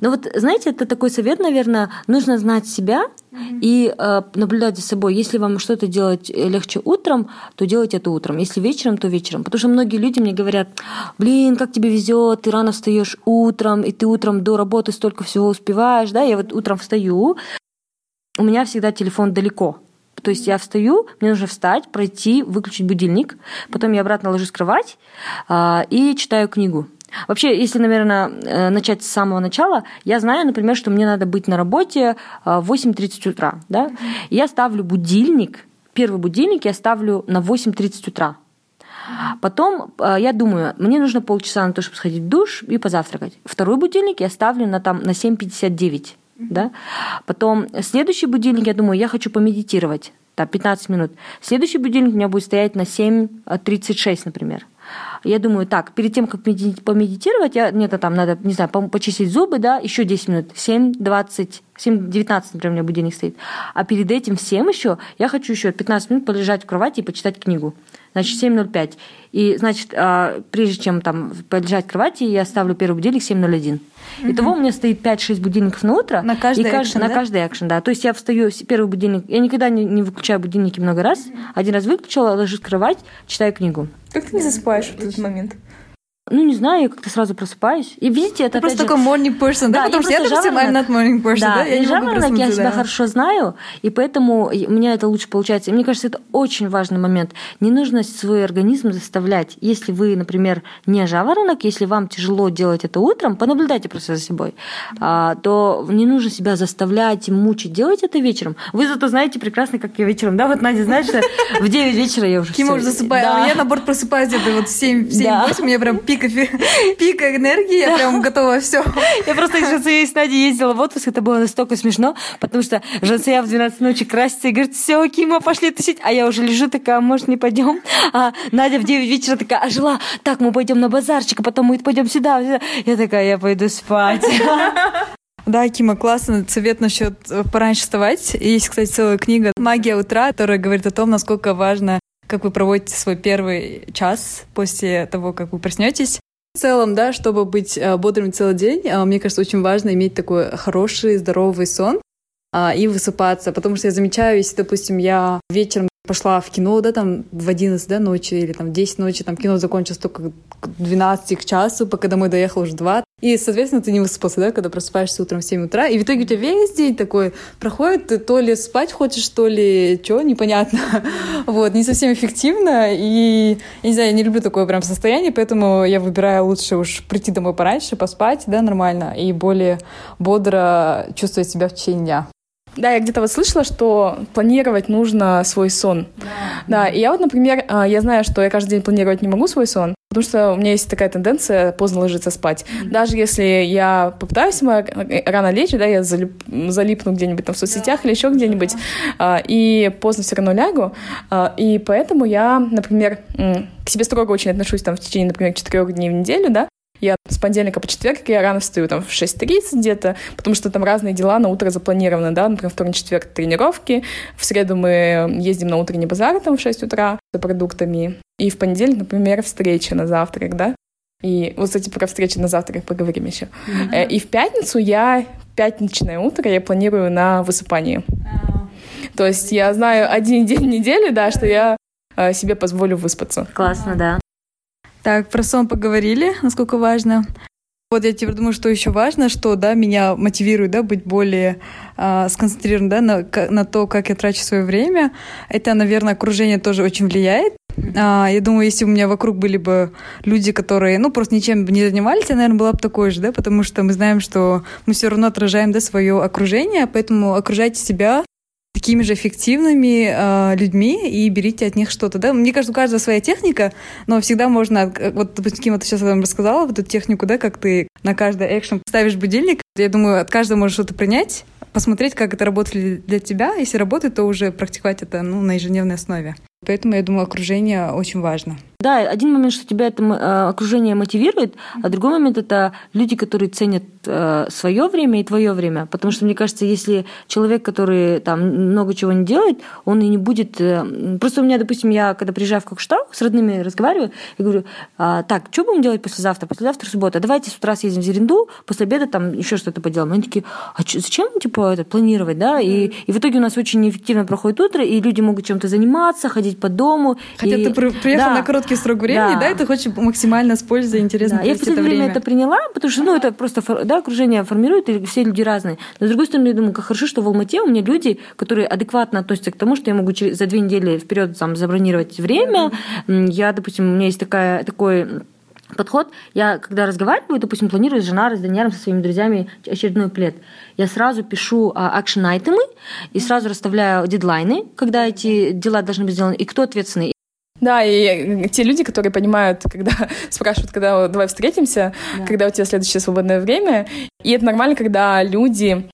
Ну вот, знаете, это такой совет, наверное, нужно знать себя угу. и э, наблюдать за собой. Если вам что-то делать легче утром, то делайте это утром. Если вечером, то вечером. Потому что многие люди мне говорят, блин, как тебе везет, ты рано встаешь утром, и ты утром до работы столько всего успеваешь, да? Я вот утром встаю, у меня всегда телефон далеко. То есть я встаю, мне нужно встать, пройти, выключить будильник, потом я обратно ложусь в кровать э, и читаю книгу. Вообще, если, наверное, э, начать с самого начала, я знаю, например, что мне надо быть на работе в 8.30 утра. Да? я ставлю будильник, первый будильник я ставлю на 8.30 утра. Потом э, я думаю, мне нужно полчаса на то, чтобы сходить в душ и позавтракать. Второй будильник я ставлю на, там, на 7.59 да. Потом следующий будильник, я думаю, я хочу помедитировать, да, 15 минут. Следующий будильник у меня будет стоять на 7.36, например. Я думаю, так, перед тем, как помедитировать, я, нет, там надо, не знаю, почистить зубы, да, еще 10 минут, 7, 20, 7, 19, например, у меня будильник стоит. А перед этим всем еще я хочу еще 15 минут полежать в кровати и почитать книгу. Значит, 7.05. И, значит, а, прежде чем там полежать в кровати, я ставлю первый будильник 7.01. Угу. Итого у меня стоит 5-6 будильников на утро. На каждый и экшен, На да? каждый экшен, да. То есть я встаю, первый будильник, я никогда не, не выключаю будильники много раз. Угу. Один раз выключила, ложусь в кровать, читаю книгу. Как ты не засыпаешь в этот момент? Ну, не знаю, я как-то сразу просыпаюсь. И видите, это просто же... такой morning person, да? да Потому что я, допустим, I'm not morning person, да? да? Я и жаворонок я себя хорошо знаю, и поэтому у меня это лучше получается. И мне кажется, это очень важный момент. Не нужно свой организм заставлять. Если вы, например, не жаворонок, если вам тяжело делать это утром, понаблюдайте просто за собой, а, то не нужно себя заставлять и мучить. Делайте это вечером. Вы зато знаете прекрасно, как я вечером, да? Вот Надя знает, что в 9 вечера я уже Кима уже засыпаю. Да. Я, наоборот, просыпаюсь где-то вот в 7-8, я прям пик пик, пик энергии, я прям готова все. Я просто с Жансеей с Надей ездила в отпуск, это было настолько смешно, потому что Жансея в 12 ночи красится и говорит, все, Кима, пошли тусить, а я уже лежу такая, может, не пойдем? А Надя в 9 вечера такая ожила, так, мы пойдем на базарчик, а потом мы пойдем сюда. Я такая, я пойду спать. Да, Кима, классный совет насчет э, пораньше вставать. Есть, кстати, целая книга «Магия утра», которая говорит о том, насколько важно как вы проводите свой первый час после того, как вы проснетесь. В целом, да, чтобы быть э, бодрым целый день, э, мне кажется, очень важно иметь такой хороший, здоровый сон а, и высыпаться. Потому что я замечаю, если, допустим, я вечером пошла в кино, да, там в 11 да, ночи или там в 10 ночи, там кино закончилось только к 12 к часу, пока домой доехал уже 2. И, соответственно, ты не высыпался, да, когда просыпаешься утром в 7 утра, и в итоге у тебя весь день такой проходит, ты то ли спать хочешь, то ли что, непонятно. Вот, не совсем эффективно, и, я не знаю, я не люблю такое прям состояние, поэтому я выбираю лучше уж прийти домой пораньше, поспать, да, нормально, и более бодро чувствовать себя в течение дня. Да, я где-то вот слышала, что планировать нужно свой сон. Да. да, и я вот, например, а, я знаю, что я каждый день планировать не могу свой сон, потому потому что у меня есть такая тенденция поздно ложиться спать. Mm-hmm. Даже если я попытаюсь рано лечь, да, я залип, залипну где-нибудь там в соцсетях yeah. или еще где-нибудь, yeah. и поздно все равно лягу. И поэтому я, например, к себе строго очень отношусь там в течение, например, четырех дней в неделю, да, я с понедельника по четверг, я рано встаю там в 6.30 где-то, потому что там разные дела на утро запланированы, да, например, вторник, четверг тренировки, в среду мы ездим на утренний базар там в 6 утра за продуктами, и в понедельник, например, встреча на завтрак, да, и вот, кстати, про встречи на завтрак поговорим еще. Mm-hmm. И в пятницу я, пятничное утро, я планирую на высыпание. Oh. То есть я знаю один день недели, да, что я э, себе позволю выспаться. Классно, да. Так, про сон поговорили, насколько важно. Вот я теперь думаю, что еще важно, что да, меня мотивирует да, быть более э, сконцентрированным да, на, на то, как я трачу свое время. Это, наверное, окружение тоже очень влияет. А, я думаю, если у меня вокруг были бы люди, которые, ну, просто ничем не занимались, я, наверное, была бы такой же, да, потому что мы знаем, что мы все равно отражаем, да, свое окружение, поэтому окружайте себя такими же эффективными э, людьми и берите от них что-то. Да? Мне кажется, у каждого своя техника, но всегда можно, вот, допустим, вот сейчас я вам рассказала вот эту технику, да, как ты на каждый экшен ставишь будильник. Я думаю, от каждого можешь что-то принять, посмотреть, как это работает для тебя. Если работает, то уже практиковать это ну, на ежедневной основе. Поэтому, я думаю, окружение очень важно. Да, один момент, что тебя это э, окружение мотивирует, а другой момент это люди, которые ценят э, свое время и твое время. Потому что, мне кажется, если человек, который там много чего не делает, он и не будет... Э, просто у меня, допустим, я, когда приезжаю в Кокштау, с родными разговариваю, и говорю, «А, так, что будем делать послезавтра? Послезавтра суббота. Давайте с утра съездим в Зеренду, после обеда там еще что-то поделаем. Они такие, а зачем, типа, это планировать, да? И, и в итоге у нас очень неэффективно проходит утро, и люди могут чем-то заниматься, ходить по дому. Хотя и... ты приехал да. на короткий срок времени, да, да и ты хочешь максимально с пользой интересно да. Я в последнее это время. время это приняла, потому что, ну, это просто, да, окружение формирует, и все люди разные. Но с другой стороны, я думаю, как хорошо, что в Алмате у меня люди, которые адекватно относятся к тому, что я могу за две недели вперед там забронировать время. Я, допустим, у меня есть такая, такой подход. Я, когда разговариваю, допустим, планирую с Жанарой, с Даниэлем, со своими друзьями очередной playdate, я сразу пишу action item ы и сразу расставляю дедлайны, когда эти дела должны быть сделаны, и кто ответственный. Да, и те люди, которые понимают, когда спрашивают, когда давай встретимся, да. когда у тебя следующее свободное время. И это нормально, когда люди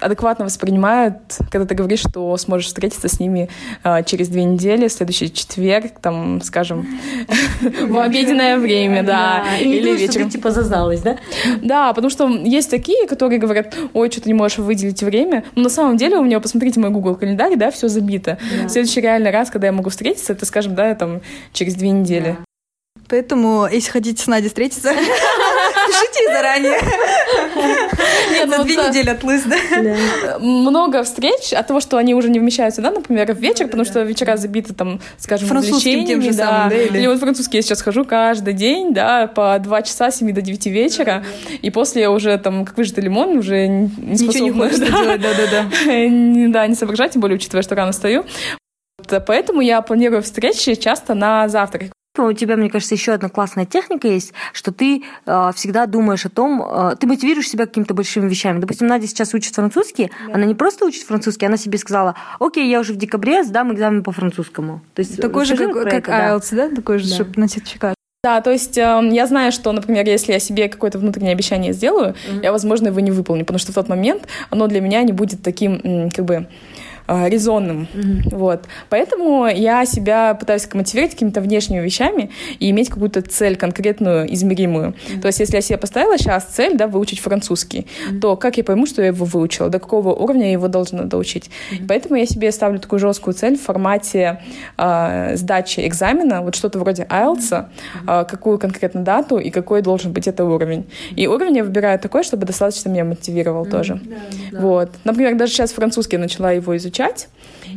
адекватно воспринимают, когда ты говоришь, что сможешь встретиться с ними э, через две недели, следующий четверг, там, скажем, в обеденное время, да, или вечером. типа зазналась, да? Да, потому что есть такие, которые говорят, ой, что ты не можешь выделить время. Но на самом деле у меня, посмотрите мой Google календарь, да, все забито. Следующий реальный раз, когда я могу встретиться, это, скажем, да, там, через две недели. Поэтому, если хотите с Надей встретиться, пишите заранее. Нет, За ну две недели отлыс, да? Много встреч от того, что они уже не вмещаются, да, например, в вечер, потому что вечера забиты там, скажем, французским тем же самым, да? Или вот французский я сейчас хожу каждый день, да, по два часа с 7 до 9 вечера, и после я уже там, как выжатый лимон, уже не способна. Делать, да-да-да. Да, не соображать, тем более учитывая, что рано стою. Поэтому я планирую встречи часто на завтрак. У тебя, мне кажется, еще одна классная техника есть, что ты э, всегда думаешь о том, э, ты мотивируешь себя какими-то большими вещами. Допустим, Надя сейчас учит французский, да. она не просто учит французский, она себе сказала, окей, я уже в декабре сдам экзамен по французскому. То есть такой же, как, как IELTS, да? да? Такой же, да. чтобы на сертификат. Да, то есть э, я знаю, что, например, если я себе какое-то внутреннее обещание сделаю, mm-hmm. я, возможно, его не выполню, потому что в тот момент оно для меня не будет таким, как бы, э, резонным. Mm-hmm. Вот. Поэтому я себя пытаюсь мотивировать какими-то внешними вещами и иметь какую-то цель конкретную, измеримую. Mm-hmm. То есть если я себе поставила сейчас цель, да, выучить французский, mm-hmm. то как я пойму, что я его выучила, до какого уровня я его должна доучить. Mm-hmm. Поэтому я себе ставлю такую жесткую цель в формате э, сдачи экзамена, вот что-то вроде IELTS, mm-hmm. э, какую конкретно дату и какой должен быть это уровень. И уровень я выбираю такой, чтобы достаточно меня мотивировал mm-hmm. тоже. Yeah, yeah. Вот. Например, даже сейчас французский я начала его изучать, изучать.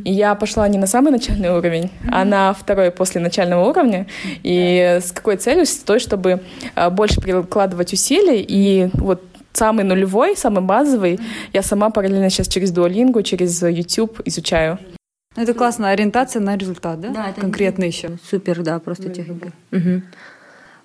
И я пошла не на самый начальный уровень, а на второй после начального уровня. И с какой целью? С той, чтобы а, больше прикладывать усилий и вот самый нулевой, самый базовый, я сама параллельно сейчас через Duolingo, через YouTube изучаю. Ну, это классно, ориентация на результат, да? Да, это конкретно еще. Супер, да, просто техника. Угу.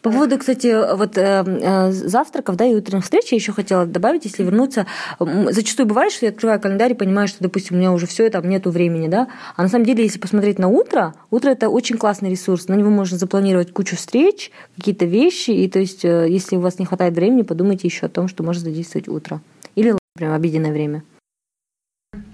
По поводу, кстати, вот э, э, завтраков, да, и утренних встреч я еще хотела добавить, если вернуться. Зачастую бывает, что я открываю календарь и понимаю, что, допустим, у меня уже все, там нету времени, да. А на самом деле, если посмотреть на утро, утро это очень классный ресурс. На него можно запланировать кучу встреч, какие-то вещи, и то есть, э, если у вас не хватает времени, подумайте еще о том, что может задействовать утро. Или, например, обеденное время.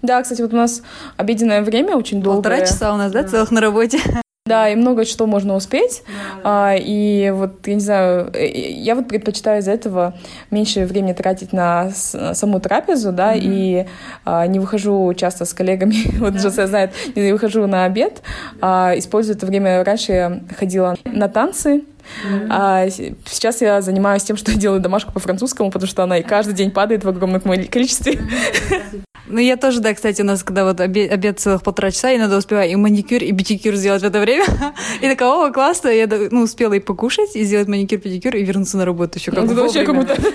Да, кстати, вот у нас обеденное время очень долгое. Полтора часа у нас, да, целых на работе. Да, и много что можно успеть. Да. А, и вот, я не знаю, э, я вот предпочитаю из-за этого меньше времени тратить на саму трапезу, да, mm-hmm. и а, не выхожу часто с коллегами, вот да. Жосе знает, не выхожу на обед, а использую это время. Раньше я ходила на танцы, Mm-hmm. А сейчас я занимаюсь тем, что я делаю домашку по французскому, потому что она и каждый день падает в огромном количестве. Mm-hmm. Ну, я тоже, да, кстати, у нас, когда вот обед, обед целых полтора часа, и надо успевать и маникюр, и педикюр сделать в это время. И такого о, классно, я ну, успела и покушать, и сделать маникюр, педикюр, и вернуться на работу еще как ну.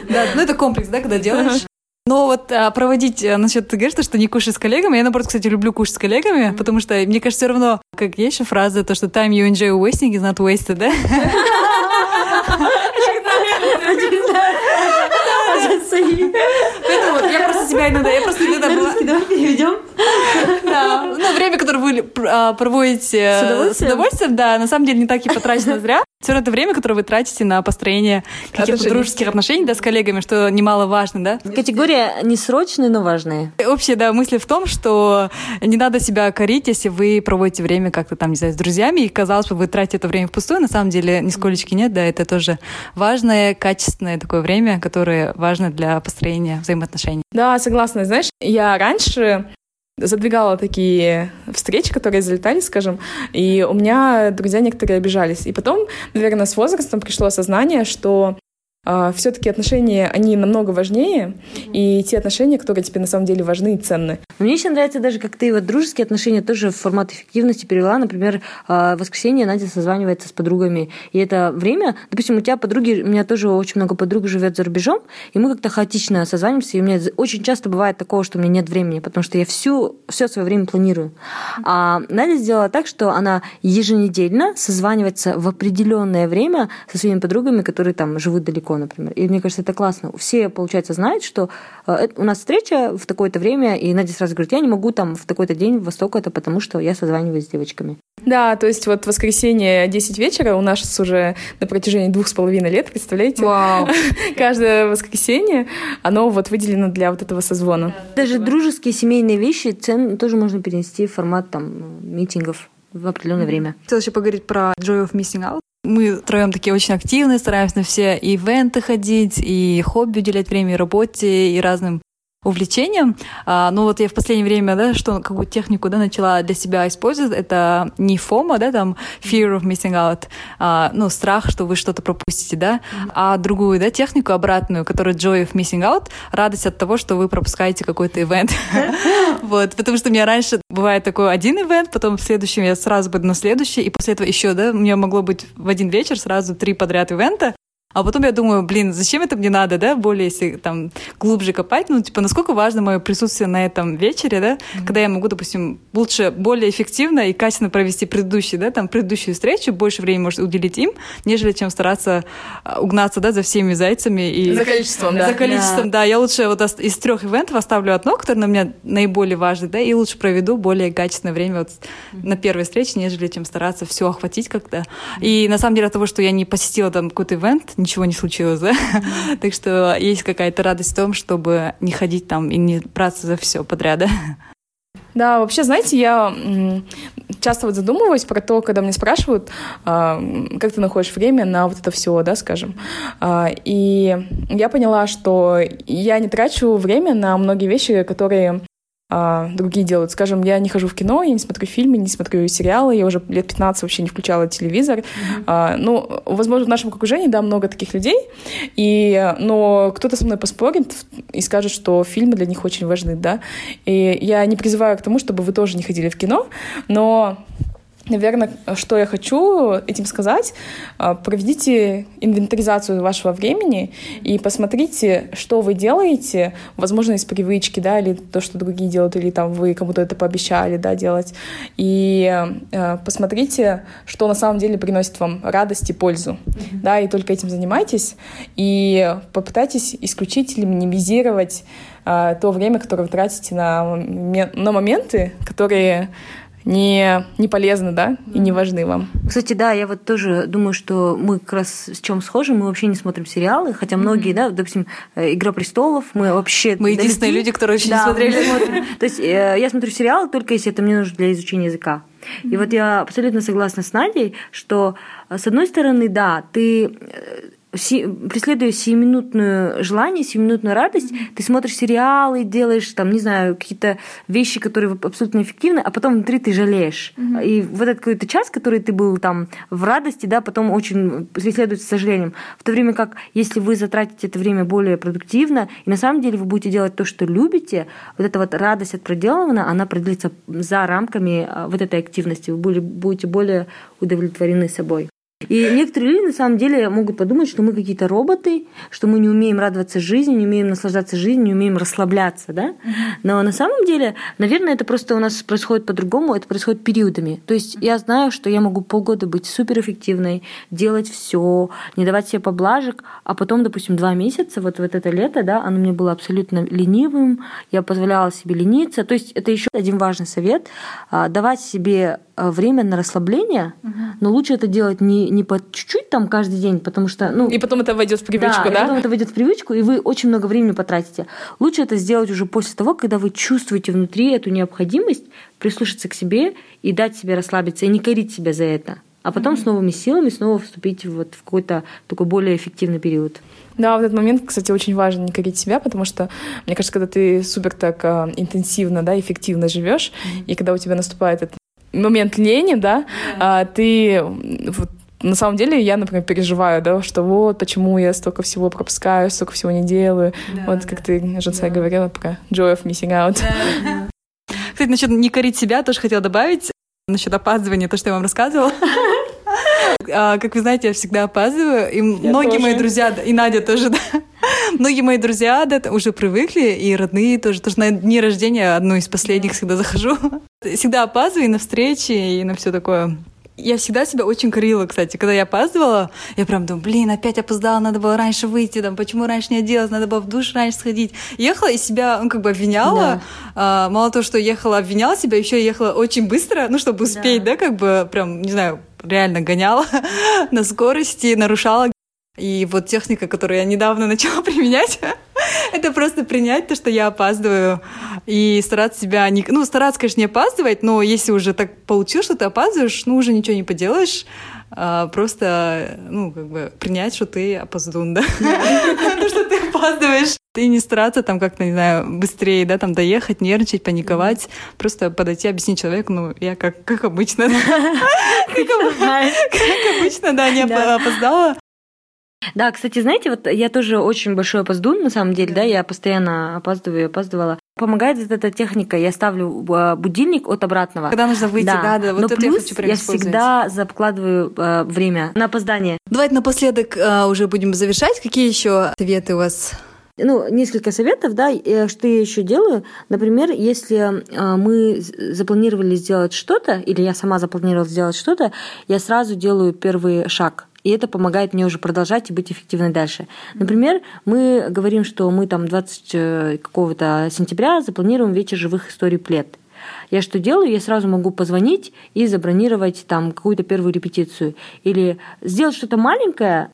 Да, ну это комплекс, да, когда делаешь. Но вот а, проводить, а, насчет ты говоришь, что не кушать с коллегами, я, наоборот, кстати, люблю кушать с коллегами, mm-hmm. потому что, мне кажется, все равно, как есть еще фраза, то, что time you enjoy wasting is not wasted, да? Поэтому я просто себя иногда, я просто иногда была... Давай переведем. Да, ну, время, которое вы а, проводите с удовольствием, да, на самом деле не так и потрачено зря. Все это время, которое вы тратите на построение каких-то дружеских отношений, да, с коллегами, что немаловажно, да? Категория не срочные, но важные. Общая, да, мысль в том, что не надо себя корить, если вы проводите время как-то там, не знаю, с друзьями, и казалось бы, вы тратите это время впустую, на самом деле нисколечки нет, да, это тоже важное, качественное такое время, которое важно для построения взаимоотношений. Да, согласна. Знаешь, я раньше задвигала такие встречи, которые залетали, скажем, и у меня друзья некоторые обижались. И потом, наверное, с возрастом пришло осознание, что все-таки отношения, они намного важнее, и те отношения, которые тебе на самом деле важны и ценны. Мне еще нравится даже, как ты вот дружеские отношения тоже в формат эффективности перевела. Например, а, в воскресенье Надя созванивается с подругами, и это время, допустим, у тебя подруги, у меня тоже очень много подруг живет за рубежом, и мы как-то хаотично созваниваемся, и у меня очень часто бывает такого, что у меня нет времени, потому что я всю, все свое время планирую. А Надя сделала так, что она еженедельно созванивается в определенное время со своими подругами, которые там живут далеко например. И мне кажется, это классно. Все, получается, знают, что э, у нас встреча в такое-то время, и Надя сразу говорит, я не могу там в такой-то день в Восток, это потому что я созваниваюсь с девочками. Да, то есть вот воскресенье 10 вечера у нас уже на протяжении двух с половиной лет, представляете? Вау. Каждое воскресенье оно вот выделено для вот этого созвона. Даже дружеские семейные вещи цен тоже можно перенести в формат там митингов в определенное время. Хотела еще поговорить про Joy of Missing Out. Мы троем такие очень активные, стараемся на все ивенты ходить, и хобби уделять время, и работе, и разным увлечением. А, ну вот я в последнее время, да, что какую технику, да, начала для себя использовать, это не фома, да, там fear of missing out, а, ну страх, что вы что-то пропустите, да, а другую, да, технику обратную, которая joy of missing out, радость от того, что вы пропускаете какой-то ивент. Вот, потому что у меня раньше бывает такой один ивент, потом в следующем я сразу буду на следующий, и после этого еще, да, у меня могло быть в один вечер сразу три подряд ивента, а потом я думаю, блин, зачем это мне надо, да, более если там глубже копать, ну, типа, насколько важно мое присутствие на этом вечере, да, mm-hmm. когда я могу, допустим, лучше, более эффективно и качественно провести предыдущий, да, там, предыдущую встречу, больше времени может уделить им, нежели чем стараться а, угнаться, да, за всеми зайцами. И... За количеством, да. За количеством, да. да. Я лучше вот из трех ивентов оставлю одно, которое на меня наиболее важно, да, и лучше проведу более качественное время вот mm-hmm. на первой встрече, нежели чем стараться все охватить как-то. Mm-hmm. И на самом деле от того, что я не посетила там какой-то ивент, ничего не случилось, да? так что есть какая-то радость в том, чтобы не ходить там и не браться за все подряд, да? Да, вообще, знаете, я часто вот задумываюсь про то, когда меня спрашивают, а, как ты находишь время на вот это все, да, скажем. А, и я поняла, что я не трачу время на многие вещи, которые а, другие делают. Скажем, я не хожу в кино, я не смотрю фильмы, не смотрю сериалы, я уже лет 15 вообще не включала телевизор. Mm-hmm. А, ну, возможно, в нашем окружении, да, много таких людей, и, но кто-то со мной поспорит и скажет, что фильмы для них очень важны, да. И я не призываю к тому, чтобы вы тоже не ходили в кино, но Наверное, что я хочу этим сказать, а, проведите инвентаризацию вашего времени и посмотрите, что вы делаете, возможно, из привычки, да, или то, что другие делают, или там вы кому-то это пообещали, да, делать. И э, посмотрите, что на самом деле приносит вам радость и пользу, mm-hmm. да, и только этим занимайтесь. И попытайтесь исключить или минимизировать э, то время, которое вы тратите на, на моменты, которые не, не полезны, да, и не важны вам. Кстати, да, я вот тоже думаю, что мы как раз с чем схожи, мы вообще не смотрим сериалы, хотя многие, mm-hmm. да, допустим, э, «Игра престолов», мы вообще... Мы единственные люди, которые еще да, не смотрели. То есть э, я смотрю сериалы только если это мне нужно для изучения языка. Mm-hmm. И вот я абсолютно согласна с Надей, что э, с одной стороны, да, ты преследуя сиюминутную желание, сиюминутную радость, ты смотришь сериалы, делаешь там, не знаю, какие-то вещи, которые абсолютно эффективны, а потом внутри ты жалеешь. Mm-hmm. И вот этот какой-то час, который ты был там в радости, да, потом очень преследуется сожалением. В то время как, если вы затратите это время более продуктивно, и на самом деле вы будете делать то, что любите, вот эта вот радость от проделанного, она продлится за рамками а, вот этой активности. Вы будете более удовлетворены собой. И некоторые люди на самом деле могут подумать, что мы какие-то роботы, что мы не умеем радоваться жизни, не умеем наслаждаться жизнью, не умеем расслабляться, да? Но на самом деле, наверное, это просто у нас происходит по-другому, это происходит периодами. То есть я знаю, что я могу полгода быть суперэффективной, делать все, не давать себе поблажек, а потом, допустим, два месяца, вот, вот это лето, да, оно мне было абсолютно ленивым, я позволяла себе лениться. То есть это еще один важный совет а, – давать себе время на расслабление, угу. но лучше это делать не, не по чуть-чуть там каждый день, потому что... Ну, и потом это войдет в привычку, да? да? И потом это войдет в привычку, и вы очень много времени потратите. Лучше это сделать уже после того, когда вы чувствуете внутри эту необходимость прислушаться к себе и дать себе расслабиться, и не корить себя за это. А потом mm с новыми силами снова вступить вот в какой-то такой более эффективный период. Да, в этот момент, кстати, очень важно не корить себя, потому что, мне кажется, когда ты супер так э, интенсивно, да, эффективно живешь, mm-hmm. и когда у тебя наступает этот момент лени, да, а, ты вот, на самом деле я, например, переживаю, да, что вот почему я столько всего пропускаю, столько всего не делаю. Да, вот как да. ты, Женция, да. говорила про joy of missing out. Да. Кстати, насчет не корить себя тоже хотела добавить. Насчет опаздывания, то, что я вам рассказывала. А, как вы знаете, я всегда опаздываю, и я многие тоже. мои друзья, и Надя тоже, да. Многие мои друзья да, уже привыкли, и родные тоже. Тоже на дни рождения одну из последних всегда захожу. Всегда опаздываю и на встречи, и на все такое. Я всегда себя очень корила, кстати. Когда я опаздывала, я прям думаю, блин, опять опоздала, надо было раньше выйти, там, почему раньше не оделась, надо было в душ раньше сходить. Ехала и себя, ну, как бы обвиняла. Да. А, мало того, что ехала, обвиняла себя, еще ехала очень быстро, ну, чтобы успеть, да, да как бы, прям, не знаю, реально гоняла на скорости, нарушала и вот техника, которую я недавно начала применять, это просто принять то, что я опаздываю, и стараться себя не... Ну, стараться, конечно, не опаздывать, но если уже так получилось, что ты опаздываешь, ну, уже ничего не поделаешь, а просто, ну, как бы принять, что ты опоздун, да? То, что ты опаздываешь. И не стараться там как-то, не знаю, быстрее, да, там доехать, нервничать, паниковать. Просто подойти, объяснить человеку, ну, я как, как обычно. Как обычно, да, не опоздала. Да, кстати, знаете, вот я тоже очень большой опоздун, на самом деле, да, я постоянно опаздываю и опаздывала. Помогает вот эта техника, я ставлю а, будильник от обратного. Когда нужно выйти, да, да, да вот Но это плюс я хочу прям я всегда закладываю э, время на опоздание. Давайте напоследок э, уже будем завершать. Какие еще советы у вас ну, несколько советов, да, что я еще делаю. Например, если мы запланировали сделать что-то, или я сама запланировала сделать что-то, я сразу делаю первый шаг и это помогает мне уже продолжать и быть эффективной дальше. Например, мы говорим, что мы там 20 э, какого-то сентября запланируем вечер живых историй плед. Я что делаю? Я сразу могу позвонить и забронировать там какую-то первую репетицию. Или сделать что-то маленькое,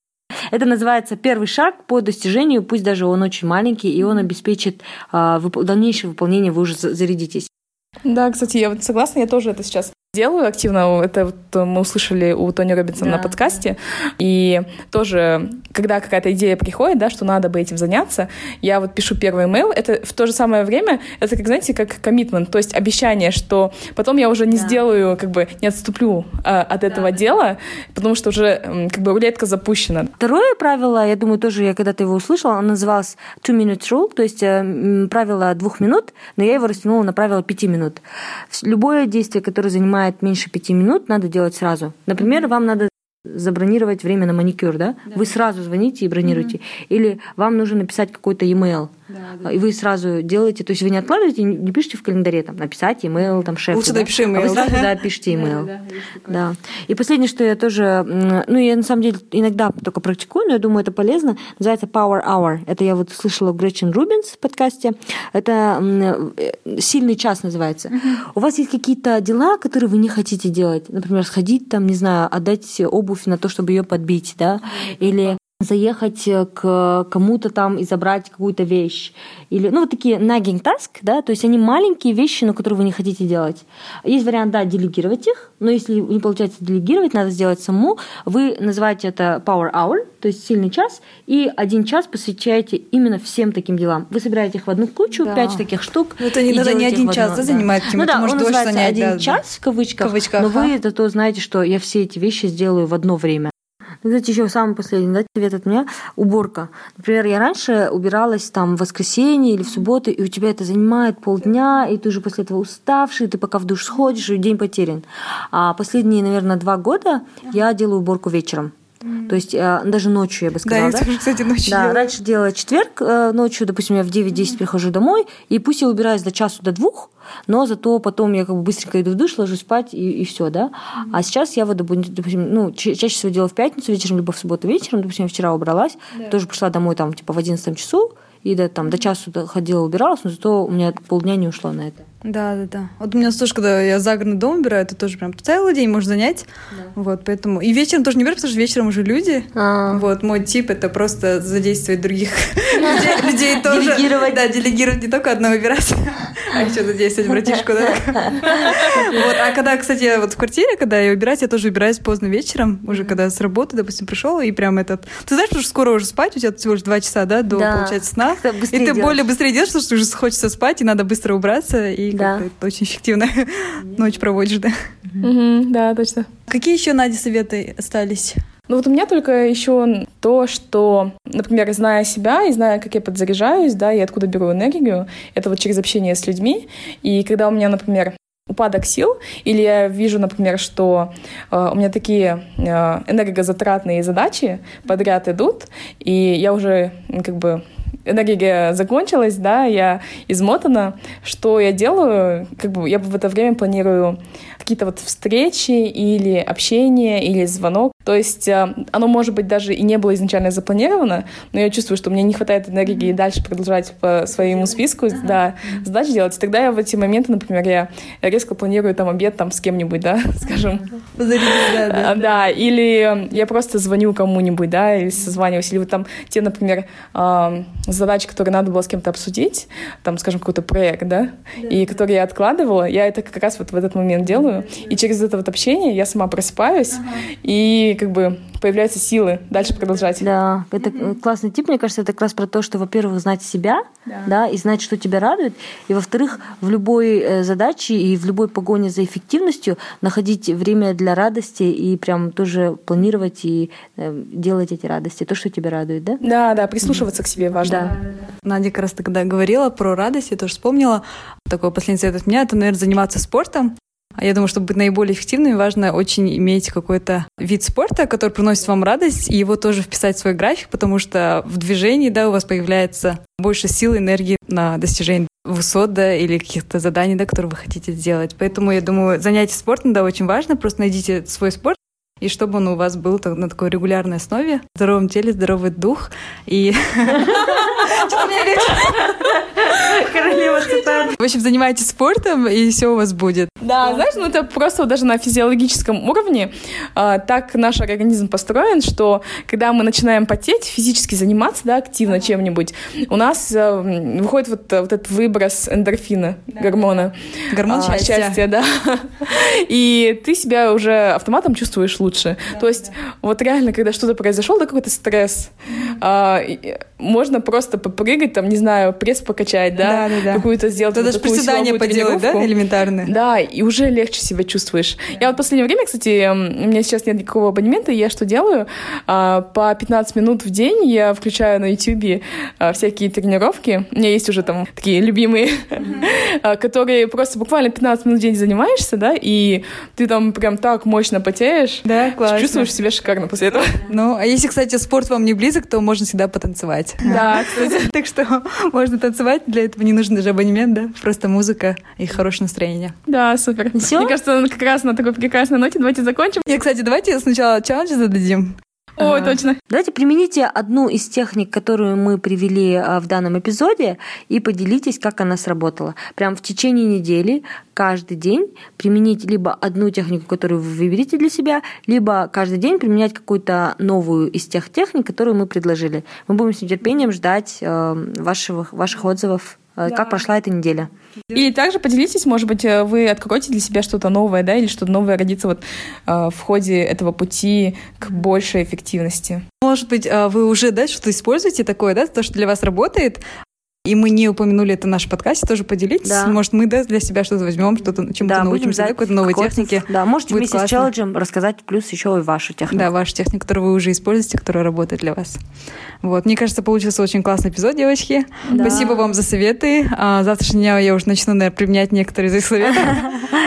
это называется первый шаг по достижению, пусть даже он очень маленький, и он обеспечит а, дальнейшее выполнение, вы уже зарядитесь. Да, кстати, я вот согласна, я тоже это сейчас делаю активно. Это вот мы услышали у Тони Робинсона да. на подкасте. И тоже когда какая-то идея приходит, да, что надо бы этим заняться, я вот пишу первый email, это в то же самое время, это, как, знаете, как коммитмент, то есть обещание, что потом я уже не да. сделаю, как бы не отступлю а, от этого да. дела, потому что уже как бы рулетка запущена. Второе правило, я думаю, тоже я когда-то его услышала, оно называлось two minute rule, то есть э, правило двух минут, но я его растянула на правило пяти минут. Любое действие, которое занимает меньше пяти минут, надо делать сразу. Например, вам надо забронировать время на маникюр, да? да. Вы сразу звоните и бронируете. Mm-hmm. Или вам нужно написать какой-то e-mail. Да, да. И вы сразу делаете, то есть вы не откладываете, не пишете в календаре, там, написать e-mail, там, шефу. Лучше да? напиши email. А вы сразу, да, пишите e-mail. Да, да, да. И последнее, что я тоже, ну, я на самом деле иногда только практикую, но я думаю, это полезно, называется Power Hour. Это я вот слышала у Гречин Рубинс в подкасте. Это э, сильный час называется. Uh-huh. У вас есть какие-то дела, которые вы не хотите делать? Например, сходить там, не знаю, отдать обувь на то, чтобы ее подбить, да? Или заехать э, к кому-то там и забрать какую-то вещь. Или, ну, вот такие nagging task, да, то есть они маленькие вещи, но которые вы не хотите делать. Есть вариант, да, делегировать их, но если не получается делегировать, надо сделать саму. Вы называете это power hour, то есть сильный час, и один час посвящаете именно всем таким делам. Вы собираете их в одну кучу, да. пять таких штук. Но это не надо не один час, да, занимает, ну, да, он называется занять, один да, час в кавычках, кавычках но ага. вы зато знаете, что я все эти вещи сделаю в одно время. Знаете, еще самый последний да, совет от меня – уборка. Например, я раньше убиралась там в воскресенье или в субботу, и у тебя это занимает полдня, и ты уже после этого уставший, ты пока в душ сходишь, и день потерян. А последние, наверное, два года я делаю уборку вечером. Mm. То есть э, даже ночью, я бы сказала. Да, я тоже, кстати, ночью Да, раньше делала четверг э, ночью, допустим, я в 9-10 прихожу домой, и пусть я убираюсь до часу, до двух, но зато потом я как бы быстренько иду в душ, ложусь спать и, и все, да. Mm-hmm. А сейчас я вот, допустим, ну, чаще всего делаю в пятницу вечером, либо в субботу вечером, допустим, вчера убралась, yeah. тоже пришла домой там типа в 11 часу, и до, там, до часу ходила, убиралась, но зато у меня полдня не ушло на это. Да, да, да. Вот у меня тоже, когда я загородный дом убираю, это тоже прям целый день можно занять. Да. Вот, поэтому... И вечером тоже не убираю, потому что вечером уже люди. А-а-а. Вот, мой тип — это просто задействовать других людей тоже. Делегировать. Да, делегировать не только одно убирать, а еще задействовать братишку, да. Вот, а когда, кстати, вот в квартире, когда я убираюсь, я тоже убираюсь поздно вечером, уже когда с работы, допустим, пришел, и прям этот... Ты знаешь, что скоро уже спать, у тебя всего лишь два часа, да, до, получается, сна. И ты более быстрее делаешь, потому что уже хочется спать, и надо быстро убраться, и да. ты очень эффективно ночь проводишь, да. да, точно. Какие еще, Надя, советы остались? Ну вот у меня только еще то, что, например, зная себя и зная, как я подзаряжаюсь, да, и откуда беру энергию, это вот через общение с людьми. И когда у меня, например, упадок сил, или я вижу, например, что э, у меня такие э, энергозатратные задачи подряд идут, и я уже как бы энергия закончилась, да, я измотана, что я делаю, как бы я в это время планирую какие-то вот встречи или общение, или звонок. То есть э, оно, может быть, даже и не было изначально запланировано, но я чувствую, что мне не хватает энергии дальше продолжать по своему списку да, задач делать. И тогда я в эти моменты, например, я резко планирую там обед там с кем-нибудь, да, скажем. Да, да, да. Или я просто звоню кому-нибудь, да, или созваниваюсь. Или вот там те, например, задачи, которые надо было с кем-то обсудить, там, скажем, какой-то проект, да, и который я откладывала, я это как раз вот в этот момент делаю. И через это вот общение я сама просыпаюсь, ага. И как бы появляются силы дальше продолжать. Да, это mm-hmm. классный тип, мне кажется, это как раз про то, что, во-первых, знать себя, да. да, и знать, что тебя радует, и, во-вторых, в любой э, задаче и в любой погоне за эффективностью находить время для радости и прям тоже планировать и э, делать эти радости, то, что тебя радует, да? Да, да, прислушиваться mm-hmm. к себе важно. Да. Надя как раз тогда говорила про радость, я тоже вспомнила. Такой последний совет от меня — это, наверное, заниматься спортом. А я думаю, чтобы быть наиболее эффективными, важно очень иметь какой-то вид спорта, который приносит вам радость, и его тоже вписать в свой график, потому что в движении, да, у вас появляется больше сил, энергии на достижение высот, да, или каких-то заданий, да, которые вы хотите сделать. Поэтому, я думаю, занятие спортом, да, очень важно. Просто найдите свой спорт, и чтобы он у вас был на такой регулярной основе, в здоровом теле, здоровый дух, и... Королева цитат. В общем, занимайтесь спортом, и все у вас будет. Да, знаешь, ну это просто даже на физиологическом уровне а, так наш организм построен, что когда мы начинаем потеть, физически заниматься, да, активно чем-нибудь, у нас а, выходит вот, вот этот выброс эндорфина, гормона. Гормон а, счастья. счастья, да. И ты себя уже автоматом чувствуешь лучше лучше. То есть вот реально, когда что-то произошел, да, какой-то стресс, а, и- можно просто попрыгать, там, не знаю, пресс покачать, да, Да, да, да. какую-то сделать Да вот даже приседания поделать, да, элементарные. Да, и уже легче себя чувствуешь. Я вот в последнее время, кстати, у меня сейчас нет никакого абонемента, я что делаю? А, По 15 минут в день я включаю на YouTube а, всякие тренировки. У меня есть уже там такие любимые, а, которые просто буквально 15 минут в день занимаешься, да, и ты там прям так мощно потеешь. Да, классно. Чувствуешь себя шикарно после этого. Ну, а если, кстати, спорт вам не близок, то можно всегда потанцевать. Да, кстати. Так что можно танцевать, для этого не нужен даже абонемент, да? Просто музыка и хорошее настроение. Да, супер. Мне кажется, как раз на такой прекрасной ноте давайте закончим. И, кстати, давайте сначала челлендж зададим. Ой, Ага. точно. Давайте примените одну из техник, которую мы привели а, в данном эпизоде, и поделитесь, как она сработала. Прям в течение недели, каждый день применить либо одну технику, которую вы выберете для себя, либо каждый день применять какую-то новую из тех техник, которые мы предложили. Мы будем с нетерпением ждать э, ваших, ваших отзывов, э, как прошла эта неделя. И также поделитесь, может быть, э, вы откроете для себя что-то новое, да, или что-то новое родится вот э, в ходе этого пути к большей эффективности. Может быть, а, вы уже, да, что-то используете такое, да, то, что для вас работает, и мы не упомянули это в нашем подкасте, тоже поделитесь. Да. Может, мы, да, для себя что-то возьмем, что-то чему-то будем научимся, да, какой-то новой какой-то- технике. Да, можете Будет вместе классно. с челленджем рассказать плюс еще и вашу технику. Да, ваша техника, которую вы уже используете, которая работает для вас. Вот, мне кажется, получился очень классный эпизод, девочки. Да. Спасибо вам за советы. А, завтрашнего дня я уже начну, наверное, применять некоторые из их советов.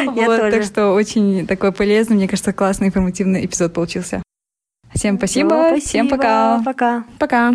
Вот. Так что очень такой полезный, мне кажется, классный, информативный эпизод получился. Всем спасибо, всем пока. Пока. Пока!